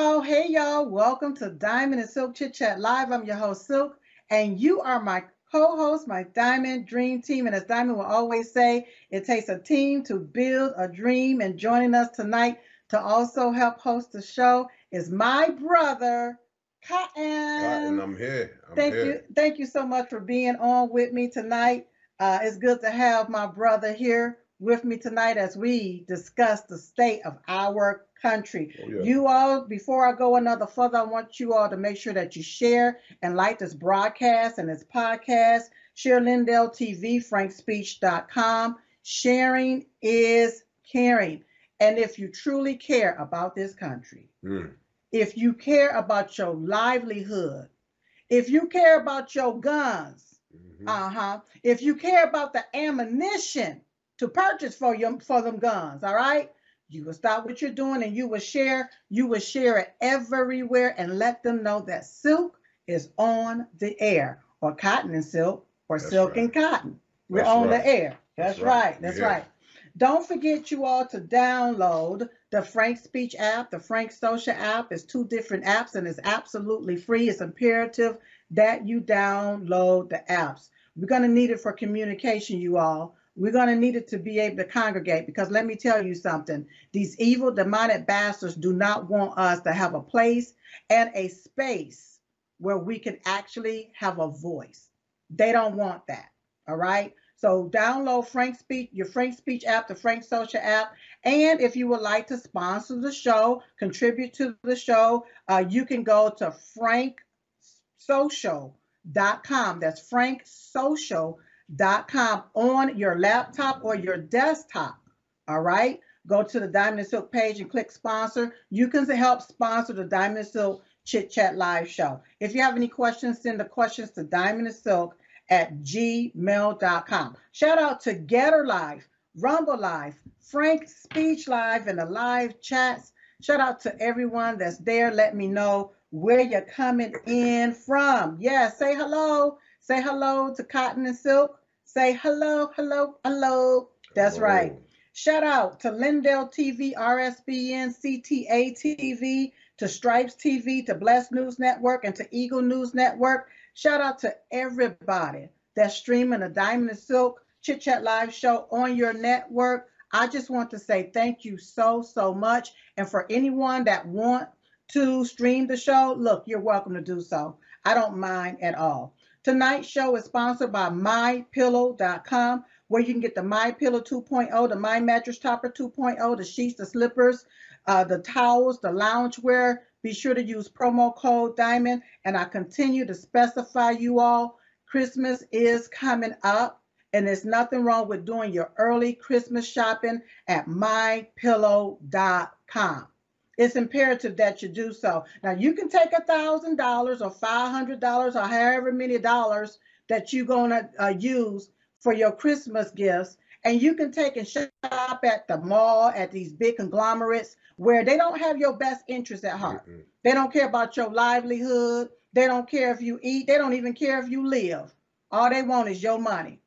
y'all. Hey, y'all. Welcome to Diamond and Silk Chit Chat Live. I'm your host, Silk, and you are my co host, my Diamond Dream Team. And as Diamond will always say, it takes a team to build a dream. And joining us tonight to also help host the show is my brother, Cotton. Cotton, I'm here. I'm thank here. you. Thank you so much for being on with me tonight. Uh, it's good to have my brother here with me tonight as we discuss the state of our country. Oh, yeah. You all, before I go another further, I want you all to make sure that you share and like this broadcast and this podcast. Share Lindell TV, frankspeech.com. Sharing is caring. And if you truly care about this country, Mm. if you care about your livelihood, if you care about your guns, Mhm. uh-huh, if you care about the ammunition to purchase for your for them guns, all right? You will stop what you're doing and you will share, you will share it everywhere and let them know that silk is on the air, or cotton and silk, or That's silk right. and cotton. We're That's on right. the air. That's, That's right. right. That's Yeah. right. Don't forget you all to download the Frank Speech app, the Frank Social app. It's two different apps and it's absolutely free. It's imperative that you download the apps. We're going to need it for communication, you all. We're going to need it to be able to congregate because let me tell you something. These evil, demonic bastards do not want us to have a place and a space where we can actually have a voice. They don't want that. All right. So download Frank Speech, your Frank Speech app, the Frank Social app. And if you would like to sponsor the show, contribute to the show, uh, you can go to franksocial.com. That's franksocial.com on your laptop or your desktop. All right. Go to the Diamond and Silk page and click sponsor. You can help sponsor the Diamond and Silk Chit Chat Live show. If you have any questions, send the questions to Diamond and Silk at gmail.com. Shout out to GETTR Live, Rumble Live, Frank Speech Live, and the live chats. Shout out to everyone that's there. Let me know where you're coming in from. Yeah, say hello. Say hello to Cotton and Silk. Say hello, hello, hello. That's Hello. right. Shout out to Lindell TV, RSBN, CTA TV, to Stripes TV, to Blessed News Network, and to Eagle News Network. Shout out to everybody that's streaming the Diamond and Silk Chit Chat Live show on your network. I just want to say thank you so, so much. And for anyone that want to stream the show, look, you're welcome to do so. I don't mind at all. Tonight's show is sponsored by MyPillow.com, where you can get the My Pillow 2.0, the My Mattress Topper 2.0, the sheets, the slippers, uh, the towels, the loungewear. Be sure to use promo code Diamond. And I continue to specify you all, Christmas is coming up, and there's nothing wrong with doing your early Christmas shopping at mypillow.com. It's imperative that you do so. Now you can take a thousand dollars or five hundred dollars or however many dollars that you're gonna uh, use for your Christmas gifts, and you can take and shop at the mall at these big conglomerates where they don't have your best interest at heart. Mm-mm. They don't care about your livelihood. They don't care if you eat. They don't even care if you live. All they want is your money.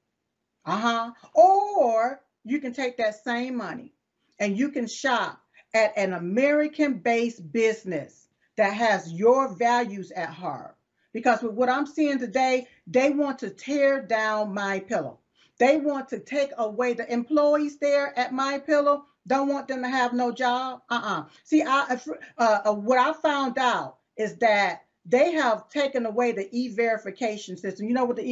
Uh huh. Or you can take that same money and you can shop at an American based business that has your values at heart. Because with what I'm seeing today, they want to tear down my pillow. They want to take away the employees there at my pillow. Don't want them to have no job. Uh-uh. See, I uh, uh, what I found out is that they have taken away the e-verification system. You know what the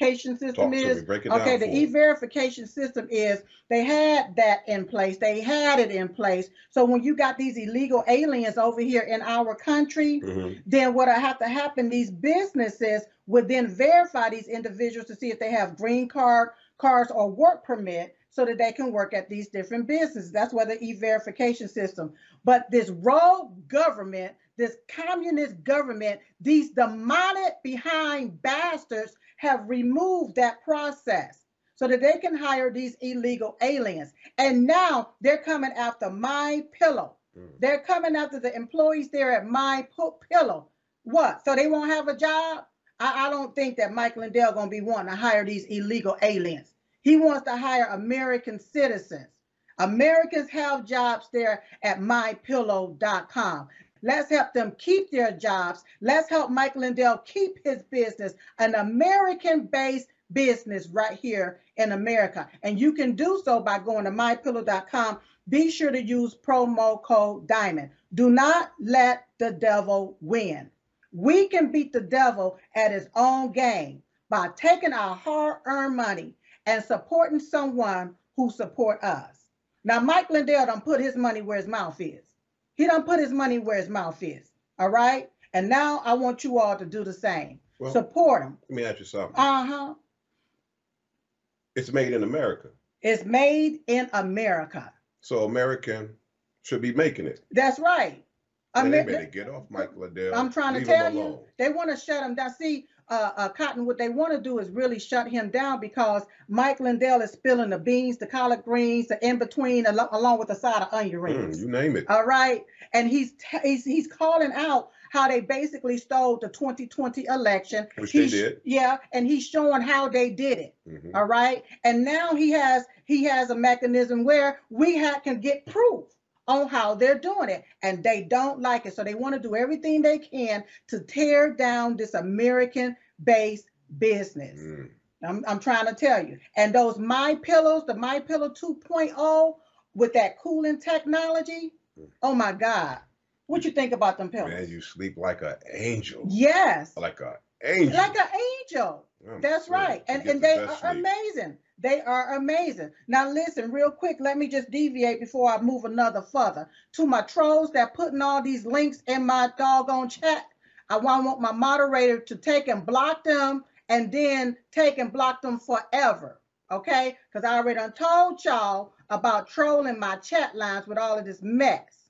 e-verification system Talk is? Okay, the e-verification system is they had that in place. They had it in place. So when you got these illegal aliens over here in our country, Mhm. then what have to happen, these businesses would then verify these individuals to see if they have green card, cards, or work permit so that they can work at these different businesses. That's where the e-verification system. But this rogue government, this communist government, these demonic behind bastards have removed that process so that they can hire these illegal aliens. And now they're coming after my pillow. Mm. They're coming after the employees there at my pillow. What? So they won't have a job? I, I don't think that Mike Lindell gonna be wanting to hire these illegal aliens. He wants to hire American citizens. Americans have jobs there at mypillow.com. Let's help them keep their jobs. Let's help Mike Lindell keep his business, an American based business right here in America. And you can do so by going to mypillow.com. Be sure to use promo code DIAMOND. Do not let the devil win. We can beat the devil at his own game by taking our hard-earned money and supporting someone who support us. Now, Mike Lindell don't put his money where his mouth is. He don't put his money where his mouth is. All right. And now I want you all to do the same. Well, support him. Let me ask you something. Uh huh. It's made in America. It's made in America. So American should be making it. That's right. Man, Amer- they better get off Mike Lindell. I'm trying to tell you, they want to shut him down. See, uh, uh, Cotton, what they want to do is really shut him down because Mike Lindell is spilling the beans, the collard greens, the in between, al- along with the side of onion mm, rings. Mm, you name it. All right, and he's t- he's he's calling out how they basically stole the 2020 election. Which he, they did. Yeah, and he's showing how they did it. Mm-hmm. All right, and now he has he has a mechanism where we ha- can get proof on how they're doing it and they don't like it. So they want to do everything they can to tear down this american based business. Mm. I'm, I'm trying to tell you. And those my pillows the my pillow 2.0 with that cooling technology mm. oh my god. What you think about them pillows? Man you sleep like an angel. Yes. Like an angel. Like an angel. That's right. And and they are sleep. amazing they are amazing. Now, listen, real quick, let me just deviate before I move another further. To my trolls that putting all these links in my doggone chat, I want my moderator to take and block them and then take and block them forever. Okay? Because I already told y'all about trolling my chat lines with all of this mess.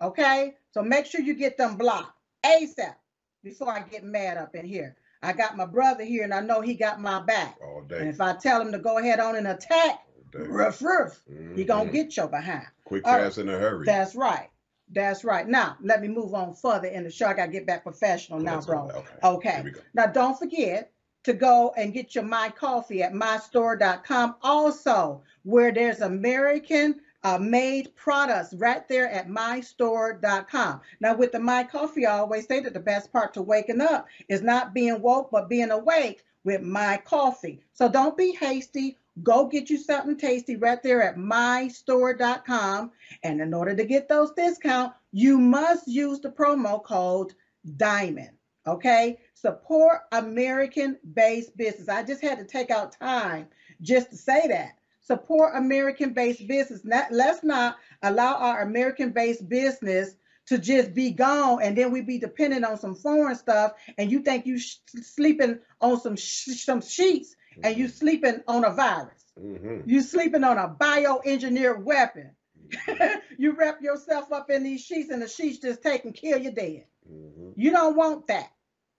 Okay? So make sure you get them blocked ASAP before I get mad up in here. I got my brother here and I know he got my back. All day. And if I tell him to go ahead on and attack, rough, rough, mm-hmm. he gonna get your behind. Quick fast in a hurry. That's right. That's right. Now, let me move on further in the show. I got to get back professional now, bro. Okay. okay. Now, don't forget to go and get your My Coffee at mystore.com. Also, where there's American uh, made products right there at mystore.com. Now, with the My Coffee, I always say that the best part to waking up is not being woke, but being awake with My Coffee. So don't be hasty. Go get you something tasty right there at mystore.com. And in order to get those discounts, you must use the promo code DIAMOND. Okay, support American based business. I just had to take out time just to say that support American based business. Not, let's not allow our American based business to just be gone and then we be dependent on some foreign stuff and you think you sh- sleeping on some sh- some sheets mm-hmm. and you mm-hmm. sleeping on a virus. Mm-hmm. You sleeping on a bioengineered weapon. Mm-hmm. you wrap yourself up in these sheets and the sheets just take and kill you dead. Mm-hmm. You don't want that.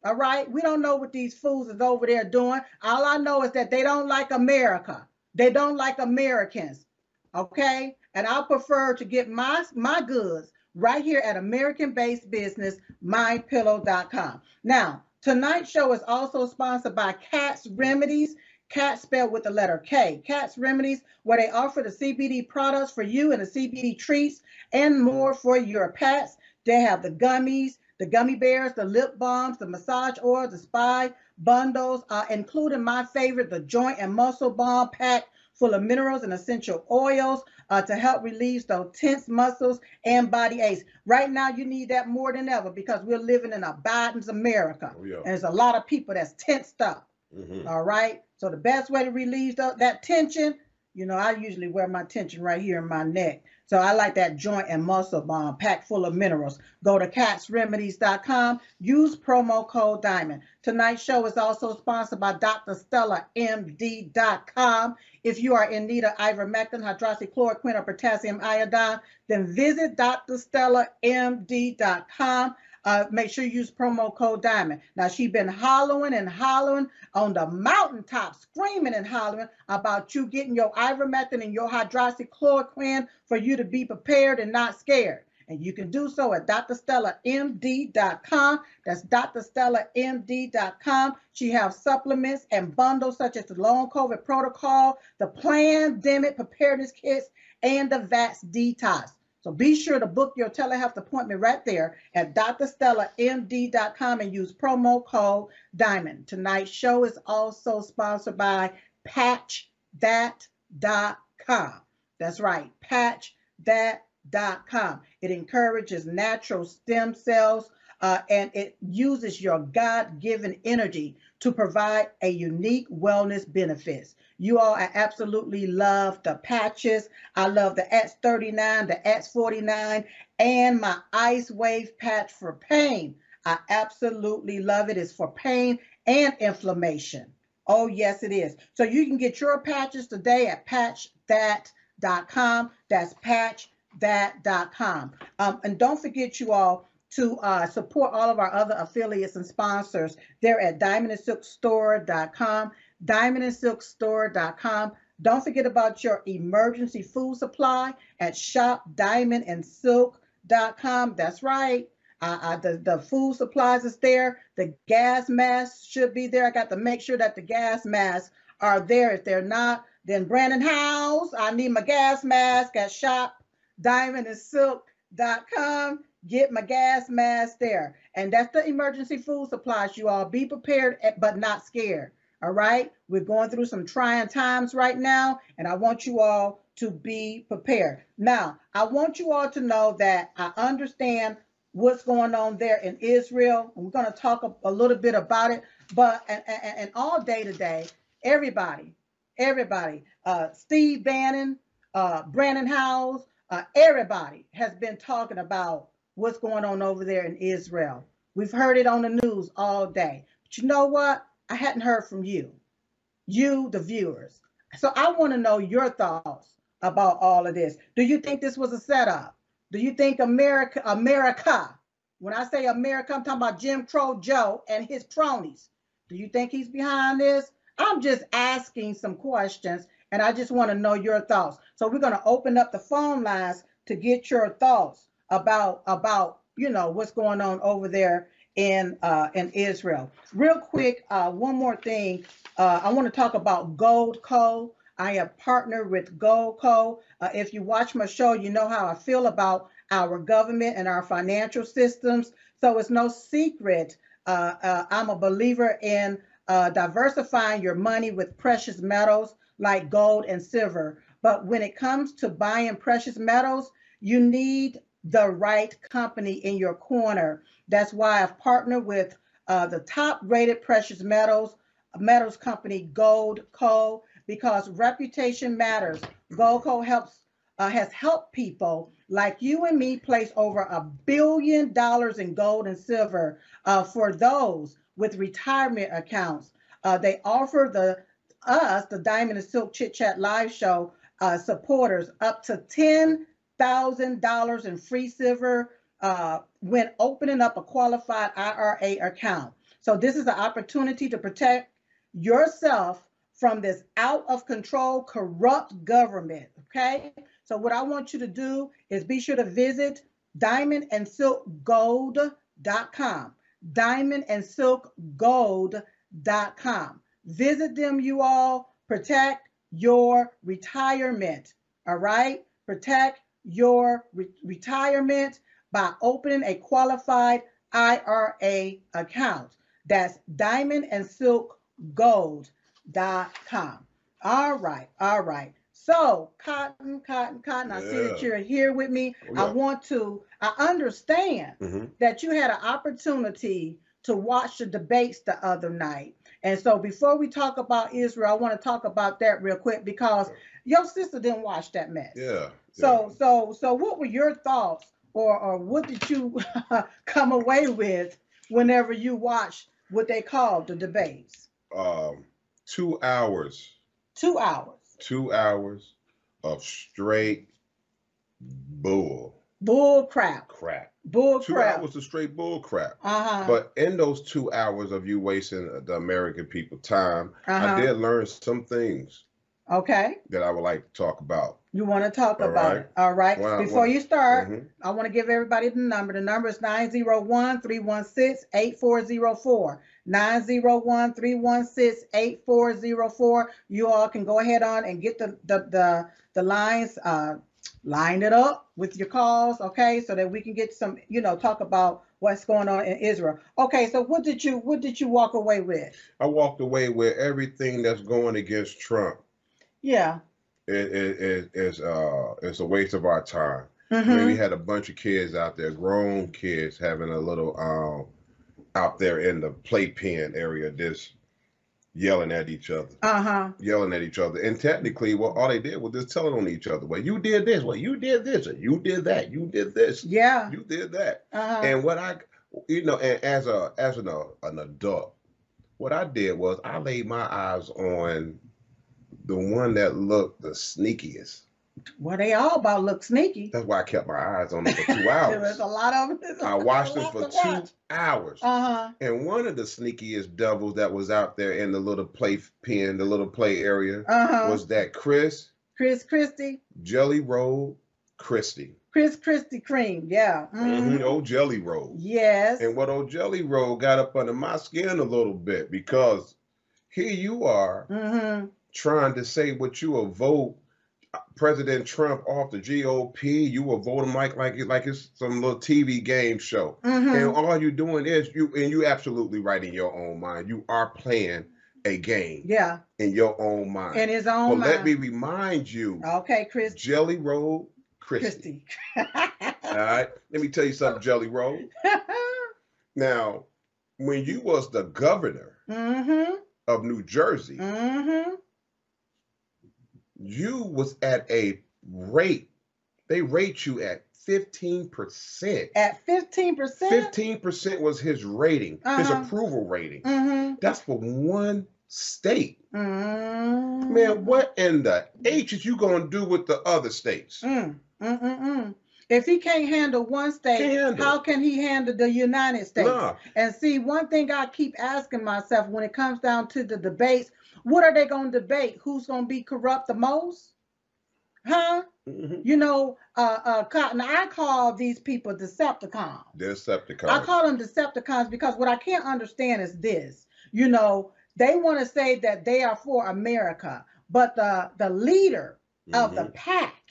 All right. We don't know what these fools is over there doing. All I know is that they don't like America. They don't like Americans. Okay. And I prefer to get my, my goods right here at American based business, mypillow.com. Now, tonight's show is also sponsored by Katts Remedies. Cat spelled with the letter K. Katts Remedies, where they offer the CBD products for you and the CBD treats and more for your pets. They have the gummies, the gummy bears, the lip balms, the massage oils, the spy bundles, uh, including my favorite, the joint and muscle balm pack full of minerals and essential oils uh, to help relieve those tense muscles and body aches. Right now, you need that more than ever because we're living in a Biden's America. Oh, yeah. And there's a lot of people that's tensed up. Mm-hmm. All right. So the best way to relieve the, that tension, you know, I usually wear my tension right here in my neck. So I like that joint and muscle bomb packed full of minerals. Go to kattsremedies.com. Use promo code DIAMOND. Tonight's show is also sponsored by drstellamd.com. If you are in need of ivermectin, hydroxychloroquine, or potassium iodine, then visit drstellamd.com. Uh, make sure you use promo code Diamond. Now she been hollering and hollering on the mountaintop, screaming and hollering about you getting your ivermectin and your hydroxychloroquine for you to be prepared and not scared. And you can do so at drstellamd.com. That's drstellamd.com. She has supplements and bundles such as the long COVID protocol, the pandemic preparedness kits, and the VATS detox. So be sure to book your telehealth appointment right there at drstellamd.com and use promo code DIAMOND. Tonight's show is also sponsored by patchthat.com. That's right, patchthat.com. It encourages natural stem cells uh, and it uses your God given energy to provide a unique wellness benefits. You all, I absolutely love the patches. I love the X39, the X49, and my Ice Wave patch for pain. I absolutely love it. It's for pain and inflammation. Oh, yes, it is. So you can get your patches today at patchthat.com. That's patchthat.com. Um, and don't forget, you all, to uh, support all of our other affiliates and sponsors. They're at diamondandsilkstore.com, diamondandsilkstore.com. Don't forget about your emergency food supply at shopdiamondandsilk.com. That's right. Uh, uh, the, the food supplies is there. The gas masks should be there. I got to make sure that the gas masks are there. If they're not, then Brannon Howse, I need my gas mask at shopdiamondandsilk.com get my gas mask there. And that's the emergency food supplies, you all. Be prepared, eh, but not scared. All right. We're going through some trying times right now, and I want you all to be prepared. Now, I want you all to know that I understand what's going on there in Israel. We're going to talk a, a little bit about it, but and, and, and all day today, everybody, everybody, uh, Steve Bannon, uh, Brannon Howse, uh, everybody has been talking about what's going on over there in Israel. We've heard it on the news all day. But you know what? I hadn't heard from you, you, the viewers. So I want to know your thoughts about all of this. Do you think this was a setup? Do you think America, America, when I say America, I'm talking about Jim Crow Joe and his cronies. Do you think he's behind this? I'm just asking some questions and I just want to know your thoughts. So we're going to open up the phone lines to get your thoughts about about you know what's going on over there in uh, in Israel. Real quick, uh, one more thing. Uh, I want to talk about Goldco. I have partnered with Goldco. Uh, if you watch my show, you know how I feel about our government and our financial systems. So it's no secret. Uh, uh, I'm a believer in diversifying your money with precious metals like gold and silver. But when it comes to buying precious metals, you need the right company in your corner. That's why I've partnered with uh, the top rated precious metals metals company Gold Co. because reputation matters. Goldco. helps uh, has helped people like you and me place over a billion dollars in gold and silver uh, for those with retirement accounts. Uh, they offer the us the Diamond and Silk Chit Chat live show uh, supporters up to ten thousand dollars in free silver uh, when opening up a qualified IRA account. So this is an opportunity to protect yourself from this out of control, corrupt government. Okay. So what I want you to do is be sure to visit diamondandsilkgold.com. Diamondandsilkgold.com. Visit them, you all. Protect your retirement. All right. Protect your re- retirement by opening a qualified IRA account. That's diamondandsilkgold.com. All right, all right. So, Cotton, Cotton, Cotton, I see that you're here with me. Oh, yeah. I want to, I understand mm-hmm. that you had an opportunity to watch the debates the other night. And so, before we talk about Israel, I want to talk about that real quick because your sister didn't watch that mess. Yeah. So so so what were your thoughts or or what did you come away with whenever you watched what they called the debates? Um, two hours. Two hours. Two hours of straight bull. Bull crap. Crap. Bull two crap. hours of straight bull crap. Uh-huh. But in those two hours of you wasting the American people time, uh-huh. I did learn some things. Okay. That I would like to talk about. You want to talk All about right. it. All right. Before you start, mm-hmm. I want to give everybody the number. The number is 901 316 8404. 901 316 8404. You all can go ahead on and get the, the, the, the lines uh, line it up with your calls, okay, so that we can get some, you know, talk about what's going on in Israel. Okay, so what did you what did you walk away with? I walked away with everything that's going against Trump. Yeah. It is it, uh it's a waste of our time. Mm-hmm. I mean, we had a bunch of kids out there, grown kids, having a little um out there in the playpen area, just yelling at each other. Uh-huh. Yelling at each other. And technically, well, all they did was just telling on each other. Well, you did this. Well, you did this. And you did that. You did this. Yeah. You did that. Uh-huh. And what I, you know, and as a as an, uh, an adult, what I did was I laid my eyes on the one that looked the sneakiest. Well, they all about look sneaky. That's why I kept my eyes on them for two hours. there was a lot of them. I watched them for two watch. hours. Uh-huh. And one of the sneakiest devils that was out there in the little play pen, the little play area, uh-huh. was that Chris. Chris Christie. Jelly Roll Christie. Chris Christie Cream, yeah. Mm-hmm. Mm-hmm. Old Jelly Roll. Yes. And what old Jelly Roll got up under my skin a little bit because here you are mm-hmm. Trying to say what you will vote President Trump off the GOP, you will vote him like like like it's some little TV game show, mm-hmm. and all you're doing is you and you absolutely right in your own mind. You are playing a game, yeah, in your own mind, in his own but mind. let me remind you, okay, Chris, Jelly Roll Christie. Christie. all right, let me tell you something, Jelly Roll. now, when you was the governor mm-hmm. of New Jersey. Mm-hmm you was at a rate, they rate you at 15%. At 15%? 15% was his rating, uh-huh. his approval rating. Mm-hmm. That's for one state. Mm-hmm. Man, what in the H is you going to do with the other states? Mm. Mm-mm-mm. If he can't handle one state, handle. how can he handle the United States? Nah. And see, one thing I keep asking myself when it comes down to the debates, what are they going to debate? Who's going to be corrupt the most? Huh? Mm-hmm. You know, uh, uh, Cotton, I call these people Decepticons. Decepticons. I call them Decepticons because what I can't understand is this. You know, they want to say that they are for America, but the the leader mm-hmm. of the mm-hmm. pack,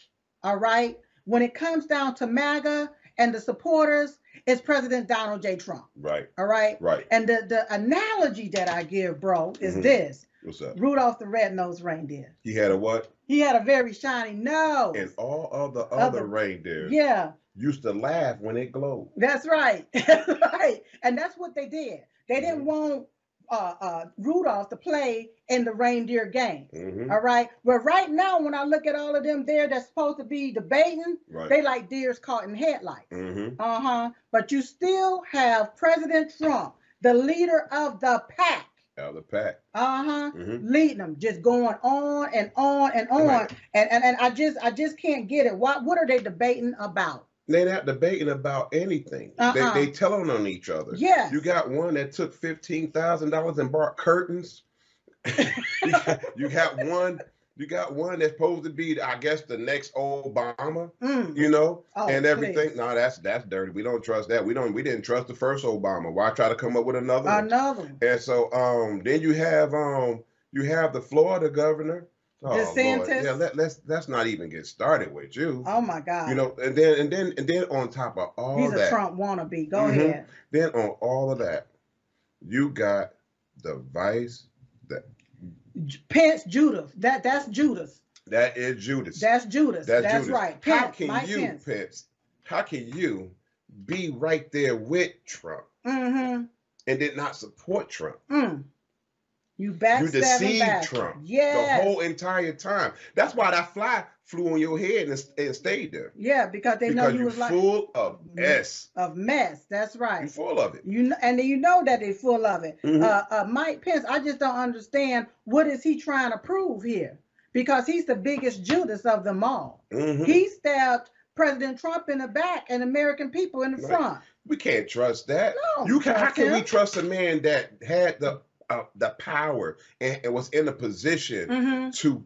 all right, when it comes down to MAGA and the supporters, it's President Donald J. Trump. Right. All right. Right. And the, the analogy that I give, bro, is mm-hmm. this. What's up? Rudolph the red-nosed reindeer. He had a what? He had a very shiny nose. And all of the other, other reindeers yeah. used to laugh when it glowed. That's right. right. And that's what they did. They didn't mm-hmm. want uh, uh, Rudolph to play in the reindeer game. Mm-hmm. All right. But right now, when I look at all of them there that's supposed to be debating, right. they like deers caught in headlights. Mm-hmm. Uh huh. But you still have President Trump, the leader of the pack out of the pack. Uh-huh. Mm-hmm. Leading them, just going on and on and on. Right. And, and and I just I just can't get it. What what are they debating about? They're not debating about anything. Uh-uh. They they telling on each other. Yes. You got one that took fifteen thousand dollars and bought curtains. you, got, you got one you got one that's supposed to be, I guess, the next Obama, mm. you know, oh, and everything. Please. No, that's that's dirty. We don't trust that. We don't. We didn't trust the first Obama. Why try to come up with another? Another. One. And so, um, then you have um, you have the Florida governor. Oh, DeSantis. Lord. Yeah, let, let's let's not even get started with you. Oh my God. You know, and then and then and then on top of all He's that, a Trump wannabe. Go mm-hmm, ahead. Then on all of that, you got the vice Pence Judas. That that's Judas. That is Judas. That's Judas. That's, That's Judas. right. Pence, how can Mike you, Pence. Pence, how can you be right there with Trump mm-hmm. and did not support Trump? Mm. You back You deceived Trump yes. the whole entire time. That's why that fly flew on your head and, and stayed there. Yeah, because they because know you was like full of mess. Of mess. That's right. You're full of it. You know, and you know that they're full of it. Mm-hmm. Uh, uh, Mike Pence, I just don't understand what is he trying to prove here because he's the biggest Judas of them all. Mm-hmm. He stabbed President Trump in the back and American people in the right. front. We can't trust that. No, you can, how can him. we trust a man that had the uh, the power and, and, was in a position mm-hmm. to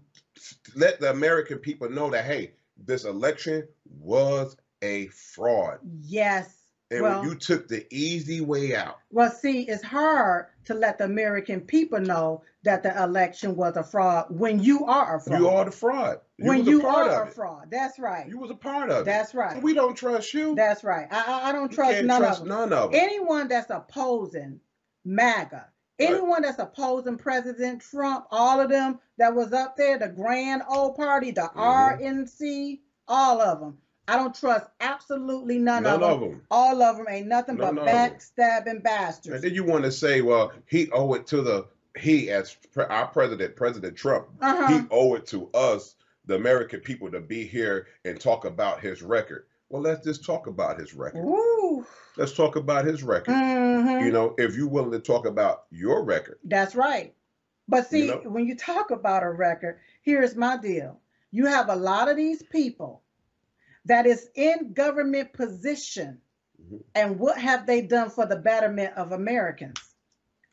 let the American people know that hey, this election was a fraud. Yes. and Well- you took the easy way out. Well, see, it's hard to let the American people know that the election was a fraud when you are a fraud. You are the fraud. You when you are a fraud. That's right. You was a part of That's it. right. So we don't trust you. That's right. I, I, don't trust none trust of none of them. Anyone that's opposing MAGA. Anyone that's opposing President Trump, all of them that was up there, the Grand Old Party, the Mhm. RNC, all of them. I don't trust absolutely none, None of them. None of them. All of them ain't nothing None but backstabbing And bastards. then you want to say, well, he owe it to the he as pre- our president, President Trump. Uh-huh. He owe it to us, the American people, to be here and talk about his record. Well, let's just talk about his record. Woo. Let's talk about his record. Mhm. You know, if you're willing to talk about your record, That's right. But see, know? when you talk about a record, here's my deal. You have a lot of these people that is in government position. Mhm. And what have they done for the betterment of Americans?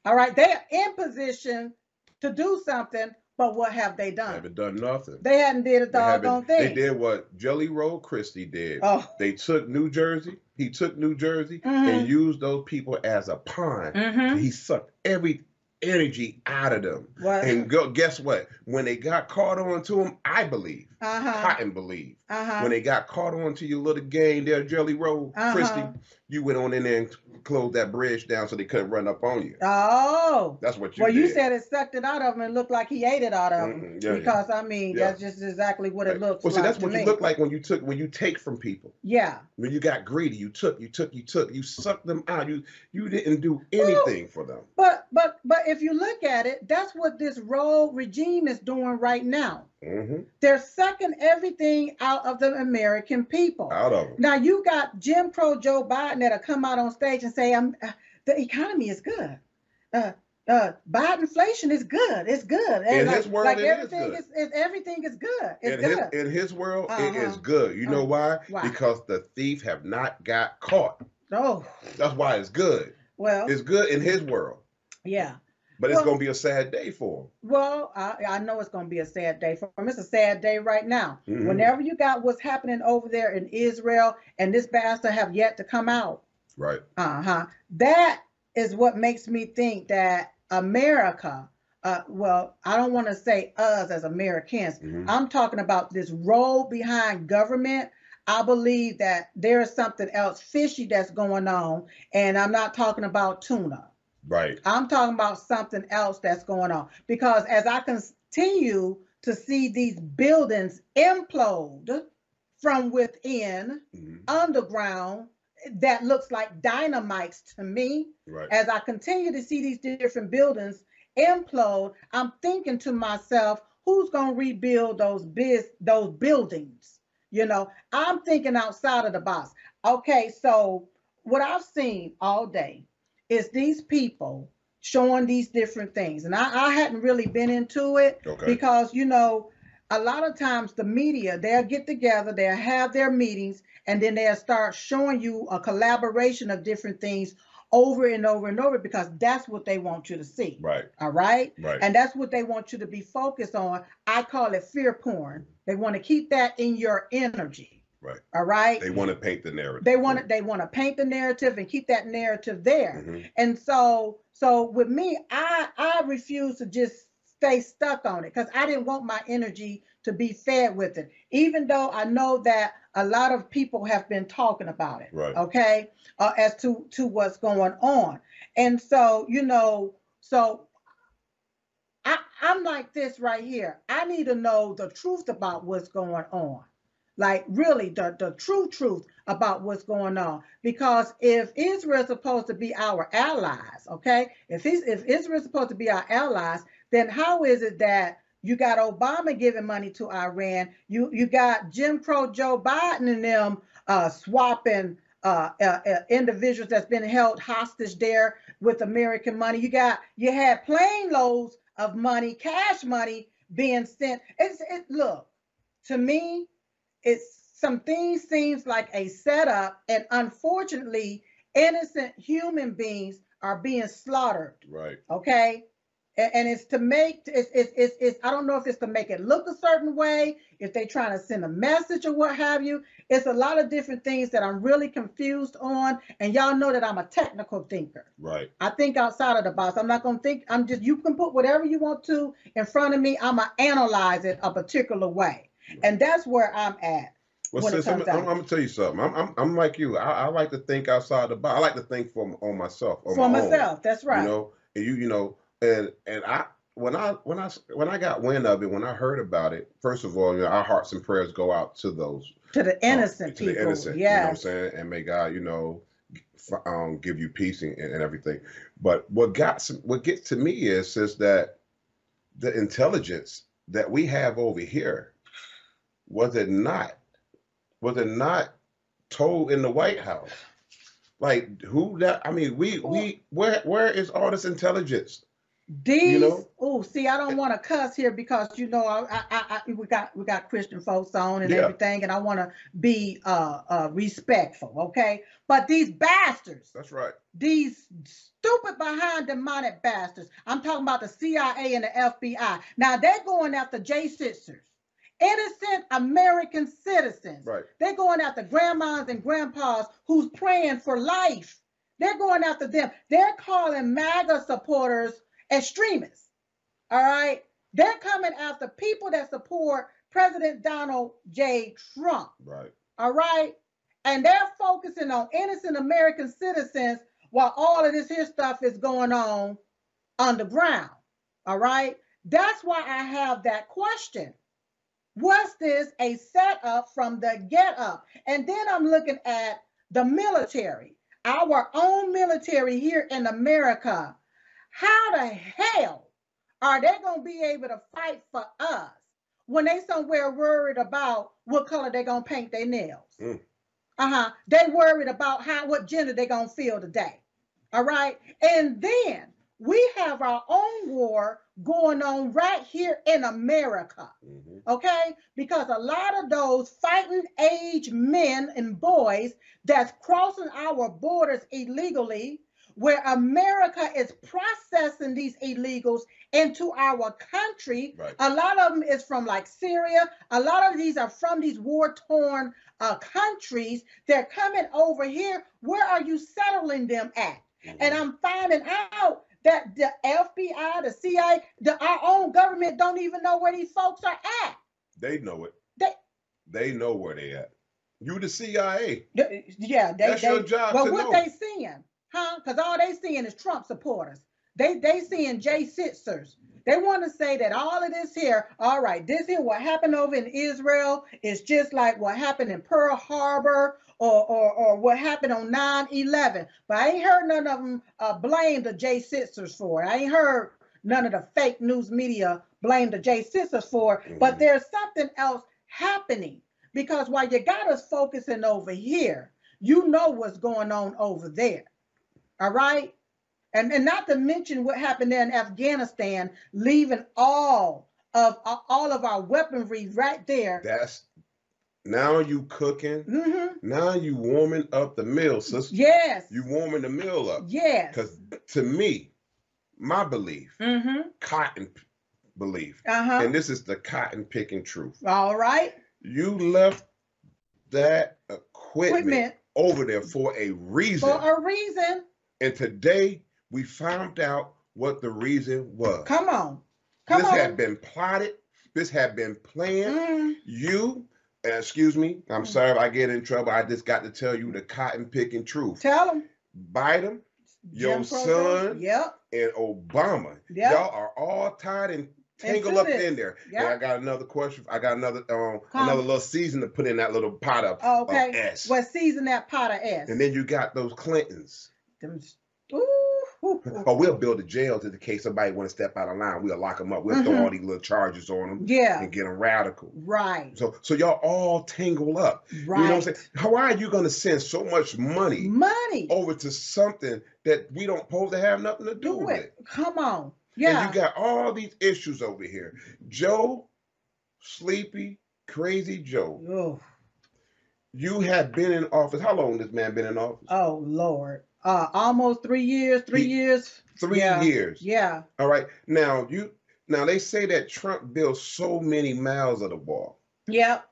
All right, they are in position to do something, but what have they done? They haven't done nothing. They hadn't did a doggone They did what Jelly Roll Christie did. Oh, They took New Jersey. He took New Jersey Mhm. and used those people as a pawn. mm-hmm. He sucked every energy out of them. Well, And go, guess what? When they got caught on to him, I believe, uh-huh, Cotton believe, uh-huh. when they got caught on to your little game there, Jelly Roll, Uh-huh. Christie, you went on in there and closed that bridge down so they couldn't run up on you. oh, That's what you well, did. you said it sucked it out of him and looked like he ate it out of him. Mhm, yeah, yeah. because I mean, Yeah. that's just exactly what it Right. looks Well, see, like that's what me. you look like when you took when you take from people. Yeah, When you got greedy, you took, you took, you took, you sucked them out. You you didn't do anything for them. but but but if you look at it, that's what this rogue regime is doing right now. Hmm They're sucking everything out of the American people. Out of them. Now you got Jim Crow Joe Biden that'll come out on stage and say, "I'm uh, the economy is good. Uh, uh, Biden inflation is good. It's good. And In like, his world, like it is everything good. is, is everything is good. It's in his in his world, it is Uh-huh. good. You know Uh, why? why? Because the thief have not got caught. oh, That's why it's good. well, It's good in his world, yeah. But it's gonna be a sad day for him. Well, I, I know it's going to be a sad day for him. It's a sad day right now. Mhm. Whenever you got what's happening over there in Israel and this bastard have yet to come out, Right. uh huh. That is what makes me think that America, uh, well, I don't want to say us as Americans. Mhm. I'm talking about this role behind government. I believe that there is something else fishy that's going on, and I'm not talking about tuna. Right. I'm talking about something else that's going on because as I continue to see these buildings implode from within Mhm. underground, that looks like dynamites to me. Right. As I continue to see these different buildings implode, I'm thinking to myself, who's going to rebuild those biz those buildings? You know, I'm thinking outside of the box. Okay, so what I've seen all day is these people showing these different things. And I, I hadn't really been into it Okay. because, you know, a lot of times the media, they'll get together, they'll have their meetings, and then they'll start showing you a collaboration of different things over and over and over because that's what they want you to see. Right. All right. Right. And that's what they want you to be focused on. I call it fear porn. They want to keep that in your energy. Right. All right. They want to paint the narrative. They want to they want to paint the narrative and keep that narrative there. Mhm. And so so with me, I I refuse to just stay stuck on it because I didn't want my energy to be fed with it. Even though I know that a lot of people have been talking about it. Right. Okay. Uh, as to to what's going on. And so, you know, so I, I'm like this right here. I need to know the truth about what's going on. Like really the, the true truth about what's going on. Because if Israel's supposed to be our allies, okay, if he's if Israel's supposed to be our allies, then how is it that you got Obama giving money to Iran? You you got Jim Crow Joe Biden and them uh, swapping uh, uh, uh, individuals that's been held hostage there with American money. You got you had plane loads of money, cash money being sent. It's it look to me, it's some things seems like a setup, and unfortunately, innocent human beings are being slaughtered. Right. Okay, and, and it's to make it's, it's it's it's I don't know if it's to make it look a certain way, if they're trying to send a message or what have you. It's a lot of different things that I'm really confused on, and y'all know that I'm a technical thinker. Right. I think outside of the box. I'm not gonna think. I'm just you can put whatever you want to in front of me. I'm gonna analyze it a particular way, and that's where I'm at. Well, sis, I'm, I'm. I'm gonna tell you something. I'm, I'm, I'm like you. I, I like to think outside the box. I like to think for on myself. On For my own, myself, that's right. You know, and you, you know, and and I when I when I when I got wind of it, when I heard about it, first of all, you know, our hearts and prayers go out to those to the uh, innocent to people. the innocent. You know what I'm saying? And may God, you know, f- um, give you peace and, and everything. But what got some, what gets to me is is that the intelligence that we have over here was it not was it not told in the White House? Like who that? I mean, we we where where is all this intelligence? These, know? oh, see, I don't want to cuss here because you know I, I, I, I- we got we got Christian folks on and Yeah. everything, and I want to be uh, uh respectful, okay? But these bastards, That's right. these stupid behind demonic bastards. I'm talking about the CIA and the FBI. Now they're going after J6ers, innocent American citizens. Right. They're going after grandmas and grandpas who's praying for life. They're going after them. They're calling MAGA supporters extremists. All right. They're coming after people that support President Donald J. Trump. Right. All right. And they're focusing on innocent American citizens while all of this here stuff is going on underground. All right. That's why I have that question. Was this a setup from the get up? And then I'm looking at the military, our own military here in America. How the hell are they going to be able to fight for us when they somewhere worried about what color they going to paint their nails? Mm. Uh-huh. They worried about how what gender they going to feel today. All right? And then we have our own war going on right here in America hmm okay? Because a lot of those fighting age men and boys that's crossing our borders illegally, where America is processing these illegals into our country. Right. A lot of them is from like Syria. A lot of these are from these war-torn uh, countries. They're coming over here. Where are you settling them at? And Mhm. I'm finding out that the FBI, the CIA, the, our own government don't even know where these folks are at. They know it. They- They know where they at. You the CIA. The- Yeah, they, That's they your job But what know. they seeing, huh? Because all they seeing is Trump supporters. They they seeing J6ers. They want to say that all of this here, all right, this here, what happened over in Israel is just like what happened in Pearl Harbor or or, or what happened on 9-11. But I ain't heard none of them uh, blame the J6ers for it. I ain't heard none of the fake news media blame the J6ers for it. But Mhm. there's something else happening because while you got us focusing over here, you know what's going on over there. All right. And, and not to mention what happened there in Afghanistan, leaving all of uh, all of our weaponry right there. That's now you cooking. hmm Now you warming up the meal, sister. Yes. You warming the meal up. yes. Because to me, my belief, Mm-hmm. cotton belief, Uh-huh. and this is the cotton picking truth. All right. You left that equipment, Equipment over there for a reason. for a reason. and today we found out what the reason was. Come on. Come this on. had been plotted. This had been planned. Mm, You, excuse me, I'm Mm. sorry if I get in trouble. I just got to tell you the cotton picking truth. tell them. Biden Your son Yep. and Obama, Yep. y'all are all tied and tangled up in there. Yep. And I got another question. I got another um another little season to put in that little pot of, Oh, of okay. S. Well, season that pot of S. And then you got those Clintons. Them, ooh. Or we'll build a jail just in case somebody want to step out of line. We'll lock them up. We'll Mhm. throw all these little charges on them Yeah. and get them radical. Right. So so y'all all tangle up. Right. You know what I'm saying? How are you going to send so much money Money. over to something that we don't supposed to have nothing to do Do with? it. Come on. And Yeah. you got all these issues over here. Joe, sleepy, crazy Joe. oh, You have been in office. How long this man been in office? oh, Lord. Uh, almost three years, three He- years. Three Yeah. years. Yeah. All right. Now you now they say that Trump built so many miles of the wall. Yep.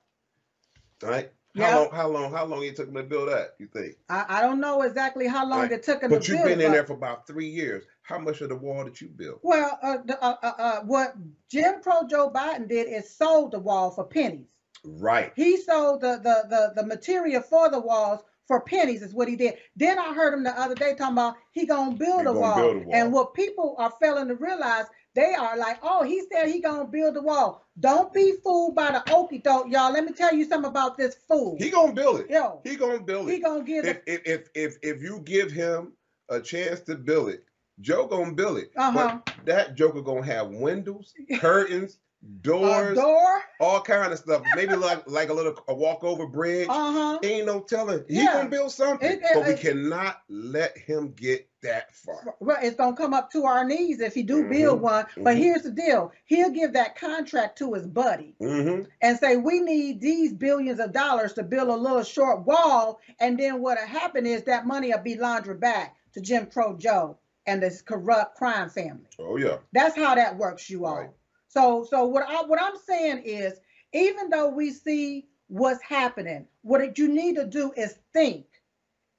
Right? How Yeah. long how long how long it took him to build that, you think? I, I don't know exactly how long Right. it took him to build. But to you've build been in there for about three years. How much of the wall did you build? Well, uh, the, uh, uh, uh, what Jim Crow Joe Biden did is sold the wall for pennies. Right. He sold the, the, the, the material for the walls for pennies is what he did. Then I heard him the other day talking about he gonna build, He a, gonna wall. build a wall. And what people are failing to realize, they are like, oh, he said he gonna build a wall. Don't be fooled by the okey doke, y'all. Let me tell you something about this fool. He gonna build it. Yo, He gonna build it. he gonna get If it. if if if, if you give him a chance to build it, Joe gonna build it. Uh-huh. But that Joker gonna have windows, curtains, doors, door. all kind of stuff. Maybe like like a little a walkover bridge. Uh-huh. Ain't no telling. He Yeah. gonna build something, It- it- but we it- cannot let him get that far. Well, it's gonna come up to our knees if he do build Mhm, one. But mhm. here's the deal: he'll give that contract to his buddy hmm and say, "We need these billions of dollars to build a little short wall." And then what'll happen is that money will be laundered back to Jim Crow Joe and this corrupt crime family. Oh yeah. That's how that works, you all. Right. So, so what I what I'm saying is, even though we see what's happening, what you need to do is think,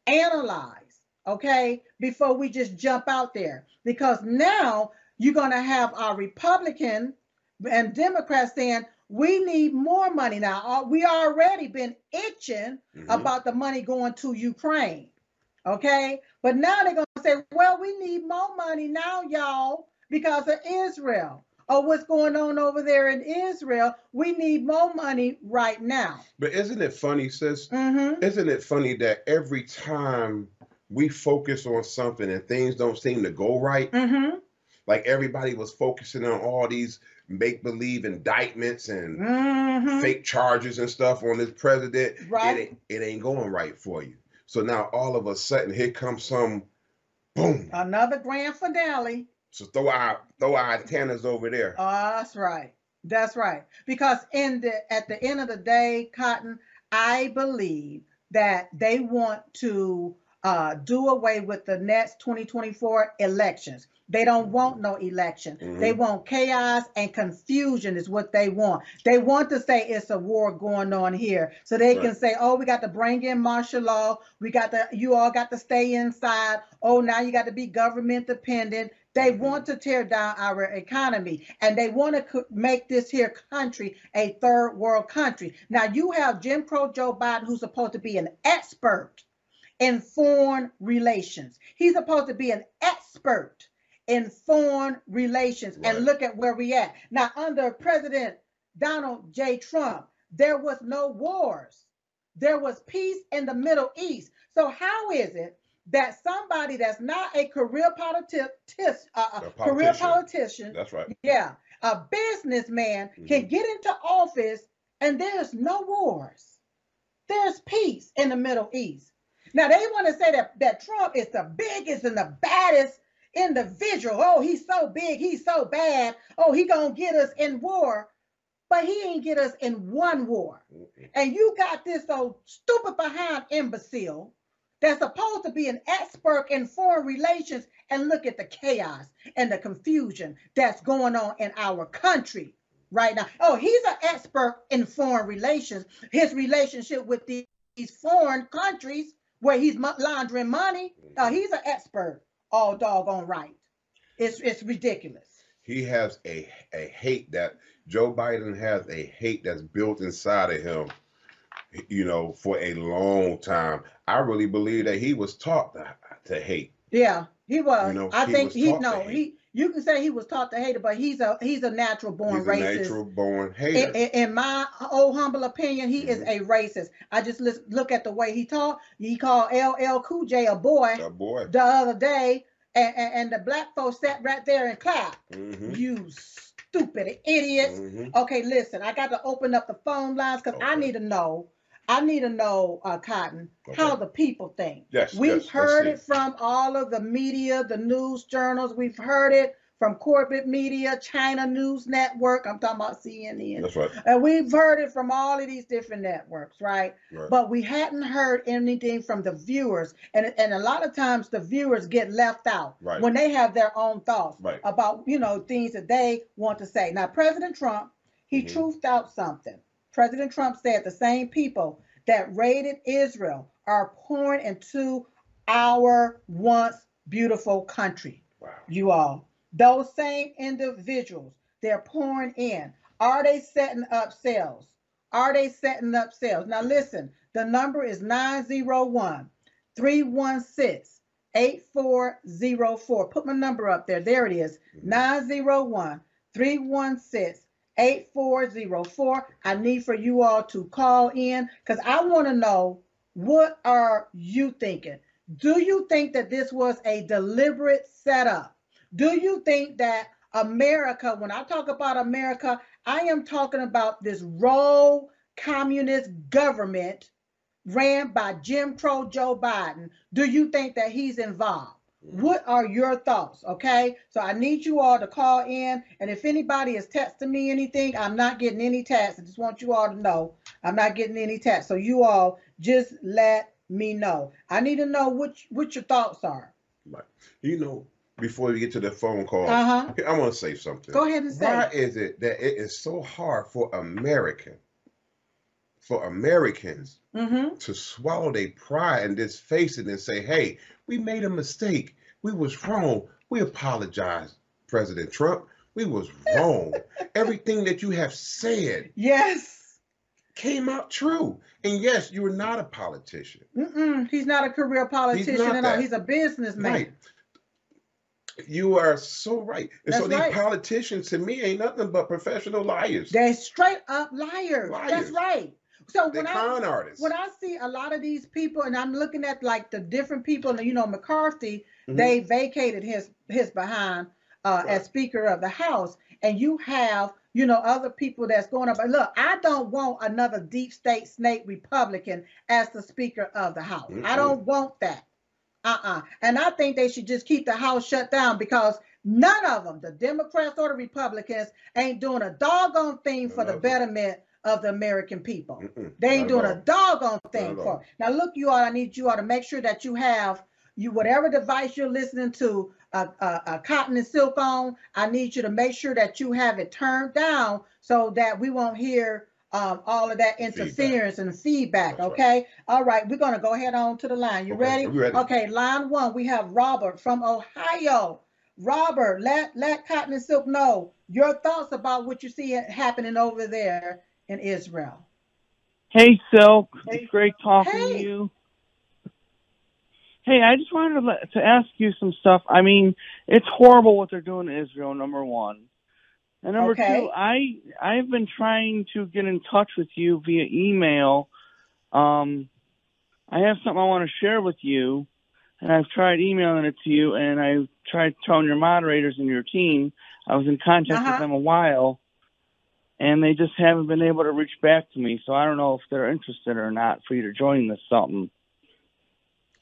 analyze, okay, before we just jump out there. Because now you're gonna have our Republican and Democrats saying we need more money now. Uh, We already been itching Mhm. about the money going to Ukraine. Okay. But now they're going to say, well, we need more money now, y'all, because of Israel or what's going on over there in Israel. We need more money right now. But isn't it funny, sis? Mm-hmm. Isn't it funny that every time we focus on something and things don't seem to go right, Mm-hmm. like everybody was focusing on all these make believe indictments and Mm-hmm. fake charges and stuff on this president, Right. it, ain't, it ain't going right for you. So now all of a sudden, here comes some boom. Another grand finale. So throw our throw our antennas over there. Oh, that's right. That's right. Because in the at the end of the day, Cotton, I believe that they want to uh, do away with the next 2024 elections. They don't want no election. They Mhm. want chaos and confusion is what they want. They want to say it's a war going on here. So they can say, oh, we got to bring in martial law. We got to, you all got to stay inside. Oh, now you got to be government dependent. They want to tear down our economy and they want to make this here country a third world country. Now you have Jim Crow Joe Biden, who's supposed to be an expert in foreign relations. He's supposed to be an expert in foreign relations. Right. And look at where we at. Now, under President Donald J. Trump, there was no wars. There was peace in the Middle East. So how is it that somebody that's not a career politic, uh, A career politician. politician, That's right. yeah, a businessman can Mhm. get into office and there's no wars. There's peace in the Middle East. Now they want to say that, that Trump is the biggest and the baddest individual. Oh, he's so big, he's so bad. Oh, he gonna get us in war. But he ain't get us in one war. And you got this old stupid behind imbecile that's supposed to be an expert in foreign relations and look at the chaos and the confusion that's going on in our country right now. Oh, he's an expert in foreign relations. His relationship with the- these foreign countries where he's laundering money, uh, he's an expert all doggone right. It's it's ridiculous. He has a a hate that Joe Biden has a hate that's built inside of him. You know, for a long time. I really believe that he was taught to, to hate. Yeah, he was. You know, I he think was he no he. You can say he was taught to hate it, but he's a he's a natural born He's a racist. natural born In, hater. in- in my old humble opinion, he is Mhm. a racist. I just look at the way he talked. He called LL Cool J a boy a boy. the other day, and, and, and the black folks sat right there and clapped. hmm You stupid idiots. hmm Okay, listen, I got to open up the phone lines because I need to know. I need to know, uh, Cotton, how the people think. Yes, We've yes, heard it from all of the media, the news journals. We've heard it from corporate media, China News Network. I'm talking about CNN. That's right. And we've heard it from all of these different networks, right? Right. But we hadn't heard anything from the viewers. And, and a lot of times the viewers get left out Right. when they have their own thoughts Right. about, you know, things that they want to say. Now, President Trump, he Mhm. truthed out something. President Trump said the same people that raided Israel are pouring into our once beautiful country Wow. you all. Those same individuals, they're pouring in. Are they setting up sales? Are they setting up sales? Now, listen, the number is 901 316 8404. Put my number up there. There it is mm-hmm. 901 316 8404. I need for you all to call in because I want to know what are you thinking? Do you think that this was a deliberate setup? Do you think that America, when I talk about America, I am talking about this rogue communist government ran by Jim Crow Joe Biden? Do you think that he's involved? What are your thoughts? Okay, so I need you all to call in. And if anybody is texting me anything, I'm not getting any text. I just want you all to know I'm not getting any text. So you all just let me know. I need to know what what your thoughts are. Right. You know, before we get to the phone call, Uh huh. I want to say something. Go ahead and say. Why is it that it is so hard for American, for Americans Mm-hmm. to swallow their pride and just face it and say, "Hey, we made a mistake. We was wrong. We apologize, President Trump. We was wrong. Everything that you have said Yes. came out true. And yes, you were not a politician. Mm-mm. He's not a career politician at all. He's a businessman. Right. You are so right. And so these right. politicians to me ain't nothing but professional liars. They're straight up liars. Liars. That's right. So when I con artists. when I see a lot of these people, and I'm looking at like the different people, you know, McCarthy, Mhm. they vacated his his behind uh, Right. as Speaker of the House, and you have you know other people that's going up. But look, I don't want another deep state snake Republican as the Speaker of the House. I Mm-mm. don't want that. Uh-uh. And I think they should just keep the House shut down because none of them, the Democrats or the Republicans, ain't doing a doggone thing for the betterment of the American people. Mm-mm. They ain't doing a doggone thing Not for. it. Now look, you all. I need you all to make sure that you have you whatever device you're listening to a, a, a cotton and silk on. I need you to make sure that you have it turned down so that we won't hear um, all of that interference and feedback. That's right. Okay. All right. We're gonna go ahead on to the line. You Okay, ready? ready. Okay. Line one. We have Robert from Ohio. Robert, let let Cotton and Silk know your thoughts about what you see happening over there in Israel. Hey, Silk. Hey. It's great talking Hey. to you. Hey, I just wanted to, let, to ask you some stuff. I mean, it's horrible what they're doing to Israel, number one. And number Okay. two, I I've been trying to get in touch with you via email. Um, I have something I want to share with you, and I've tried emailing it to you, and I've tried telling your moderators and your team. I was in contact Uh-huh. with them a while, and they just haven't been able to reach back to me. So I don't know if they're interested or not for you to join this something.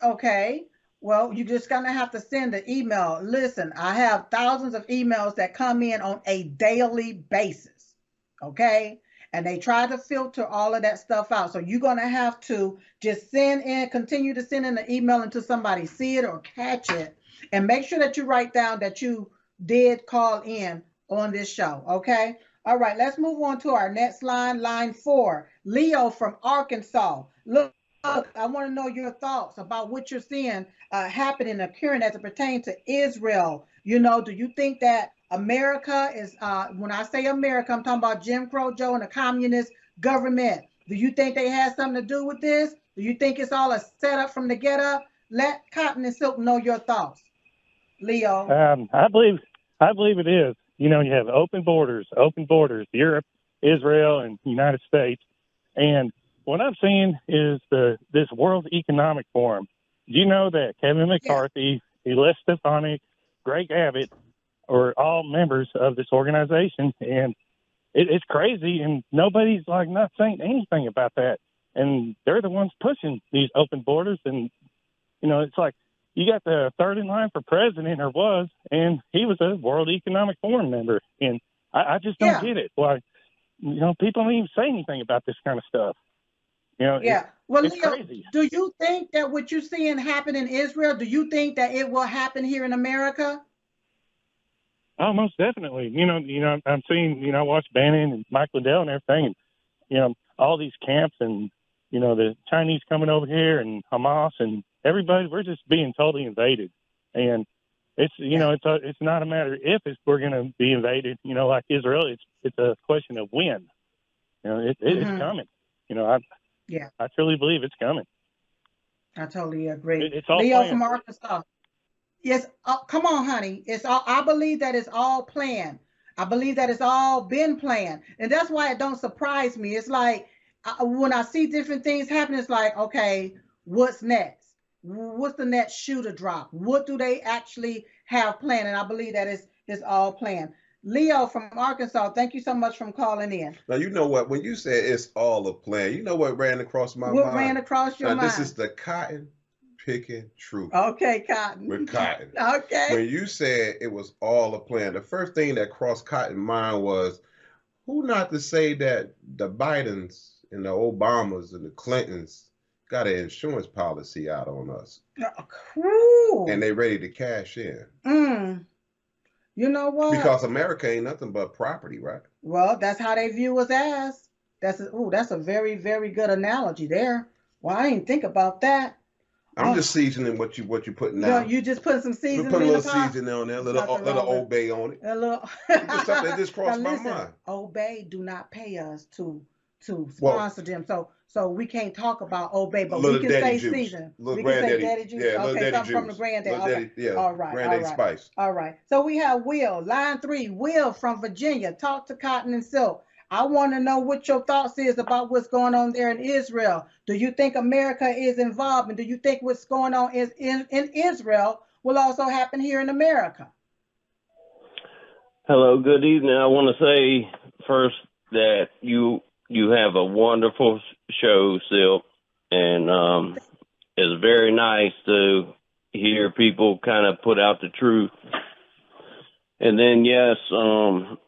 Okay. Well, you're just gonna have to send an email. Listen, I have thousands of emails that come in on a daily basis. Okay. And they try to filter all of that stuff out. So you're gonna have to just send in, continue to send in the email until somebody see it or catch it. And make sure that you write down that you did call in on this show. Okay. All right, let's move on to our next line, line four. Leo from Arkansas. Look, look, I want to know your thoughts about what you're seeing uh, happening, occurring as it pertains to Israel. You know, do you think that America is, uh, when I say America, I'm talking about Jim Crow Joe and the communist government. Do you think they had something to do with this? Do you think it's all a setup from the get up? Let Cotton and Silk know your thoughts. Leo. Um, I believe I believe it is. You know, you have open borders, open borders, Europe, Israel, and United States. And what I'm seeing is the this World Economic Forum. Do you know that Kevin McCarthy, Elise Stefanik, Greg Abbott are all members of this organization? And it, it's crazy, and nobody's like not saying anything about that. And they're the ones pushing these open borders. And you know, it's like you got the third in line for president, or was, and he was a World Economic Forum member, and I, I just don't Yeah. get it. Why, you know, people don't even say anything about this kind of stuff. You know, it- Yeah. Well, it's Leo, crazy. do you think that what you're seeing happen in Israel, do you think that it will happen here in America? Oh, most definitely. You know, you know, I'm seeing, you know, I watch Bannon and Mike Lindell and everything, and you know, all these camps and you know the Chinese coming over here and Hamas and everybody. We're just being totally invaded, and it's you know, it's a, it's not a matter if it's, we're going to be invaded. You know, like Israel, it's it's a question of when. You know, it, it, Mhm. it's coming. You know, I Yeah. I truly believe it's coming. I totally agree. It, it's all Leo planned. from Arkansas. Yes, uh, come on, honey. It's all. I believe that it's all planned. I believe that it's all been planned, and that's why it don't surprise me. It's like I, when I see different things happen, it's like, okay, what's next? What's the next shoe to drop? What do they actually have planned? And I believe that it's it's all planned. Leo from Arkansas, thank you so much for calling in. Now you know what? When you said it's all a plan, you know what ran across my what mind. What ran across your now, mind? this is the cotton picking truth okay, Cotton. with cotton. Okay. when you said it was all a plan, the first thing that crossed Cotton's mind was who not to say that the Bidens and the Obamas and the Clintons got an insurance policy out on us Cool. and they ready to cash in. Mm. You know what? Because America ain't nothing but property, right? well, that's how they view us as. That's a, ooh, that's a very, very good analogy there. Well, I didn't think about that. I'm Oh. just seasoning what you what you putting down. you just putting some seasoning put a little seasoning on there, a little Nothing little wrong with- Old Bay on it. A little. Just something that just crossed Now my listen, mind. Obey do not pay us to to Well- sponsor them, so so we can't talk about Obey, but little we can daddy say juice. season. Little we can say granddaddy. daddy juice. Yeah, little okay, daddy something from the juice. granddad. Little Okay. daddy, yeah. All right, Granddaddy all right. spice. All right. So we have Will, line three. Will from Virginia. Talk to Cotton and Silk. I want to know what your thoughts is about what's going on there in Israel. Do you think America is involved, and do you think what's going on is in, in Israel will also happen here in America? Hello, good evening. I want to say first that you you have a wonderful show, Silk, and um, it's very nice to hear people kind of put out the truth. And then, yes, um,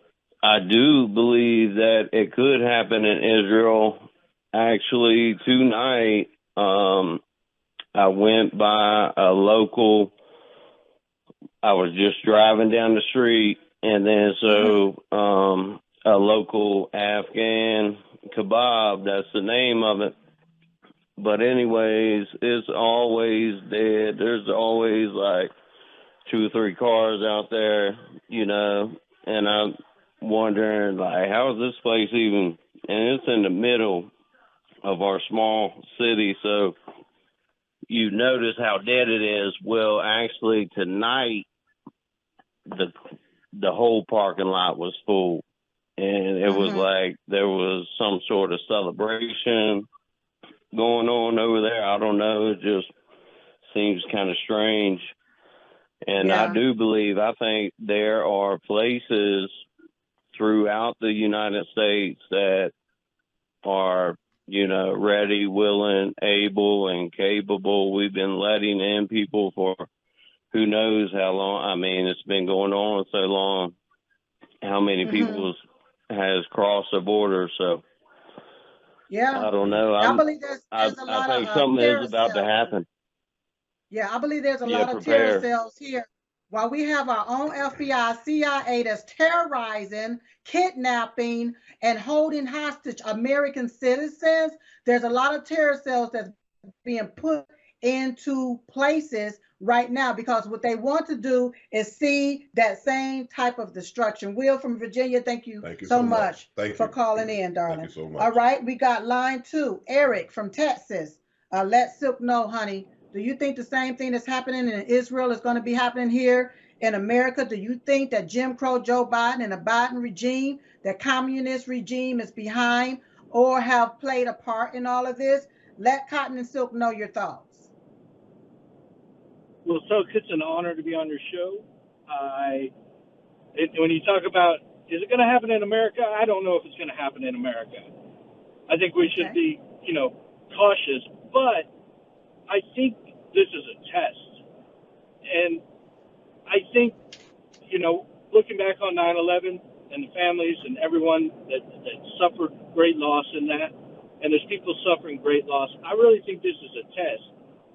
I do believe that it could happen in Israel. Actually, tonight, um, I went by a local. I was just driving down the street and then so um a local Afghan kebab, that's the name of it. But anyways, it's always dead. There's always like two or three cars out there, you know, and I'm wondering like how is this place even and it's in the middle of our small city, so you notice how dead it is. Well, actually tonight the the whole parking lot was full and it was Mhm. like there was some sort of celebration going on over there i don't know it just seems kind of strange and Yeah. i do believe i think there are places throughout the united states that are you know ready willing able and capable we've been letting in people for who knows how long. I mean, it's been going on so long. How many Mhm. people has crossed the border? So Yeah. I don't know. I I'm, believe there's, I, there's a I lot think of uh, something terror is about to happen. Yeah, I believe there's a Yeah, lot of terror cells here. While we have our own FBI, CIA that's terrorizing, kidnapping, and holding hostage American citizens, there's a lot of terror cells that's being put into places right now because what they want to do is see that same type of destruction. Will from Virginia, thank you, Thank you so so much. much for you. calling in, darling. Thank you so much. All right, we got line two, Eric from Texas. Uh, let Silk know, honey. Do you think the same thing that's happening in Israel is going to be happening here in America? Do you think that Jim Crow Joe Biden and the Biden regime, that communist regime is behind or have played a part in all of this? Let Cotton and Silk know your thoughts. Well, so it's an honor to be on your show. I, it, when you talk about is it going to happen in America, I don't know if it's going to happen in America. I think we should Okay. be, you know, cautious, but I think this is a test. And I think, you know, looking back on 9/11 and the families and everyone that that suffered great loss in that, and there's people suffering great loss. I really think this is a test.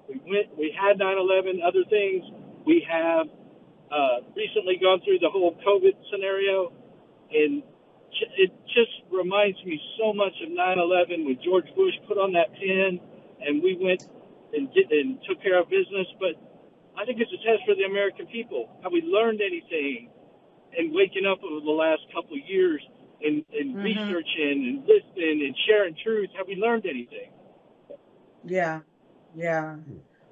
We went, we had 9/11, other things. We have uh, recently gone through the whole COVID scenario, and it just reminds me so much of 9/11 when George Bush put on that pin, and we went and did, and took care of business. But I think it's a test for the American people. Have we learned anything? And waking up over the last couple of years and, and Mhm. researching and listening and sharing truth, have we learned anything? Yeah, yeah.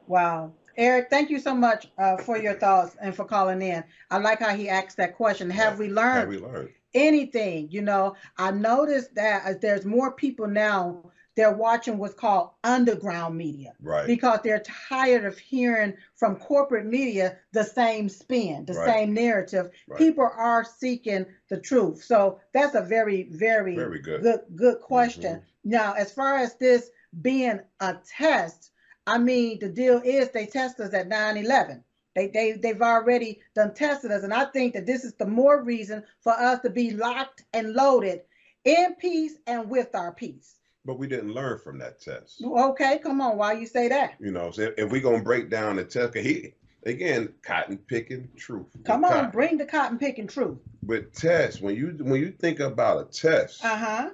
Wow. Eric, thank you so much uh, for your thoughts and for calling in. I like how he asked that question. Have we Have learned we learned? anything? You know, I noticed that uh, there's more people now, they're watching what's called underground media Right. because they're tired of hearing from corporate media the same spin, the Right. same narrative. Right. People are seeking the truth. So that's a very, very, Very good. good, good question. Now, as far as this being a test, I mean, the deal is they test us at 9-11. They, they, they've already done tested us. And I think that this is the more reason for us to be locked and loaded in peace and with our peace. But we didn't learn from that test. Okay, come on. Why you say that? You know, so if we're gonna break down the test, he again, cotton picking truth. Come on, cotton. bring the cotton picking truth. But test, when you when you think about a test, Uh-huh.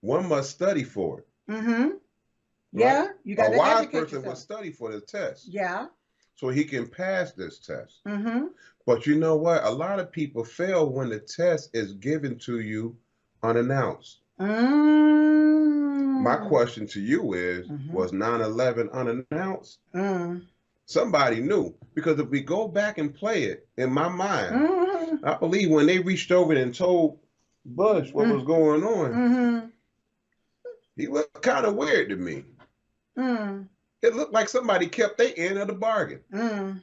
one must study for it. Mm-hmm. Yeah, you got a wise person yourself. would study for the test, Yeah. so he can pass this test. Mm-hmm. But you know what? A lot of people fail when the test is given to you unannounced. Mm. My question to you is: Mhm. Was 9/11 unannounced? Mm. Somebody knew because if we go back and play it in my mind, Mm-hmm. I believe when they reached over and told Bush what Mm. was going on, Mm-hmm. he looked kind of weird to me. Mm. It looked like somebody kept their end of the bargain. Mm.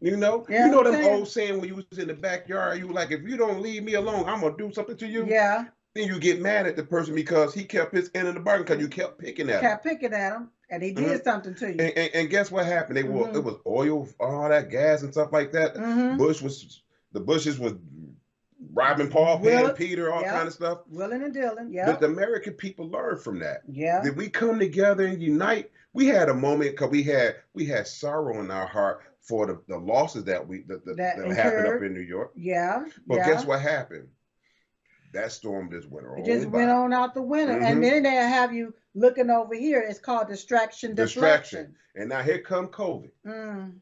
You know, Yeah, you know them saying. old saying when you was in the backyard, you were like, if you don't leave me alone, I'm gonna do something to you. Yeah. Then you get mad at the person because he kept his end of the bargain because you kept picking at him. Kept picking at him, and he did something to you. And, and, and guess what happened? They were Mhm. it was oil, all that gas and stuff like that. Mm-hmm. Bush was the Bushes was robbing Paul, Will- Peter, all yeah. kind of stuff. Willing and dealing. Yeah. But the American people learned from that. yeah. Did we come together and unite? We had a moment because we had we had sorrow in our heart for the, the losses that we that, that, That that happened up in New York. Yeah. But yeah. guess what happened? That storm just went on. It just by. went on out the window, Mhm. and then they have you looking over here. It's called distraction, Distraction. And now here come COVID Mm.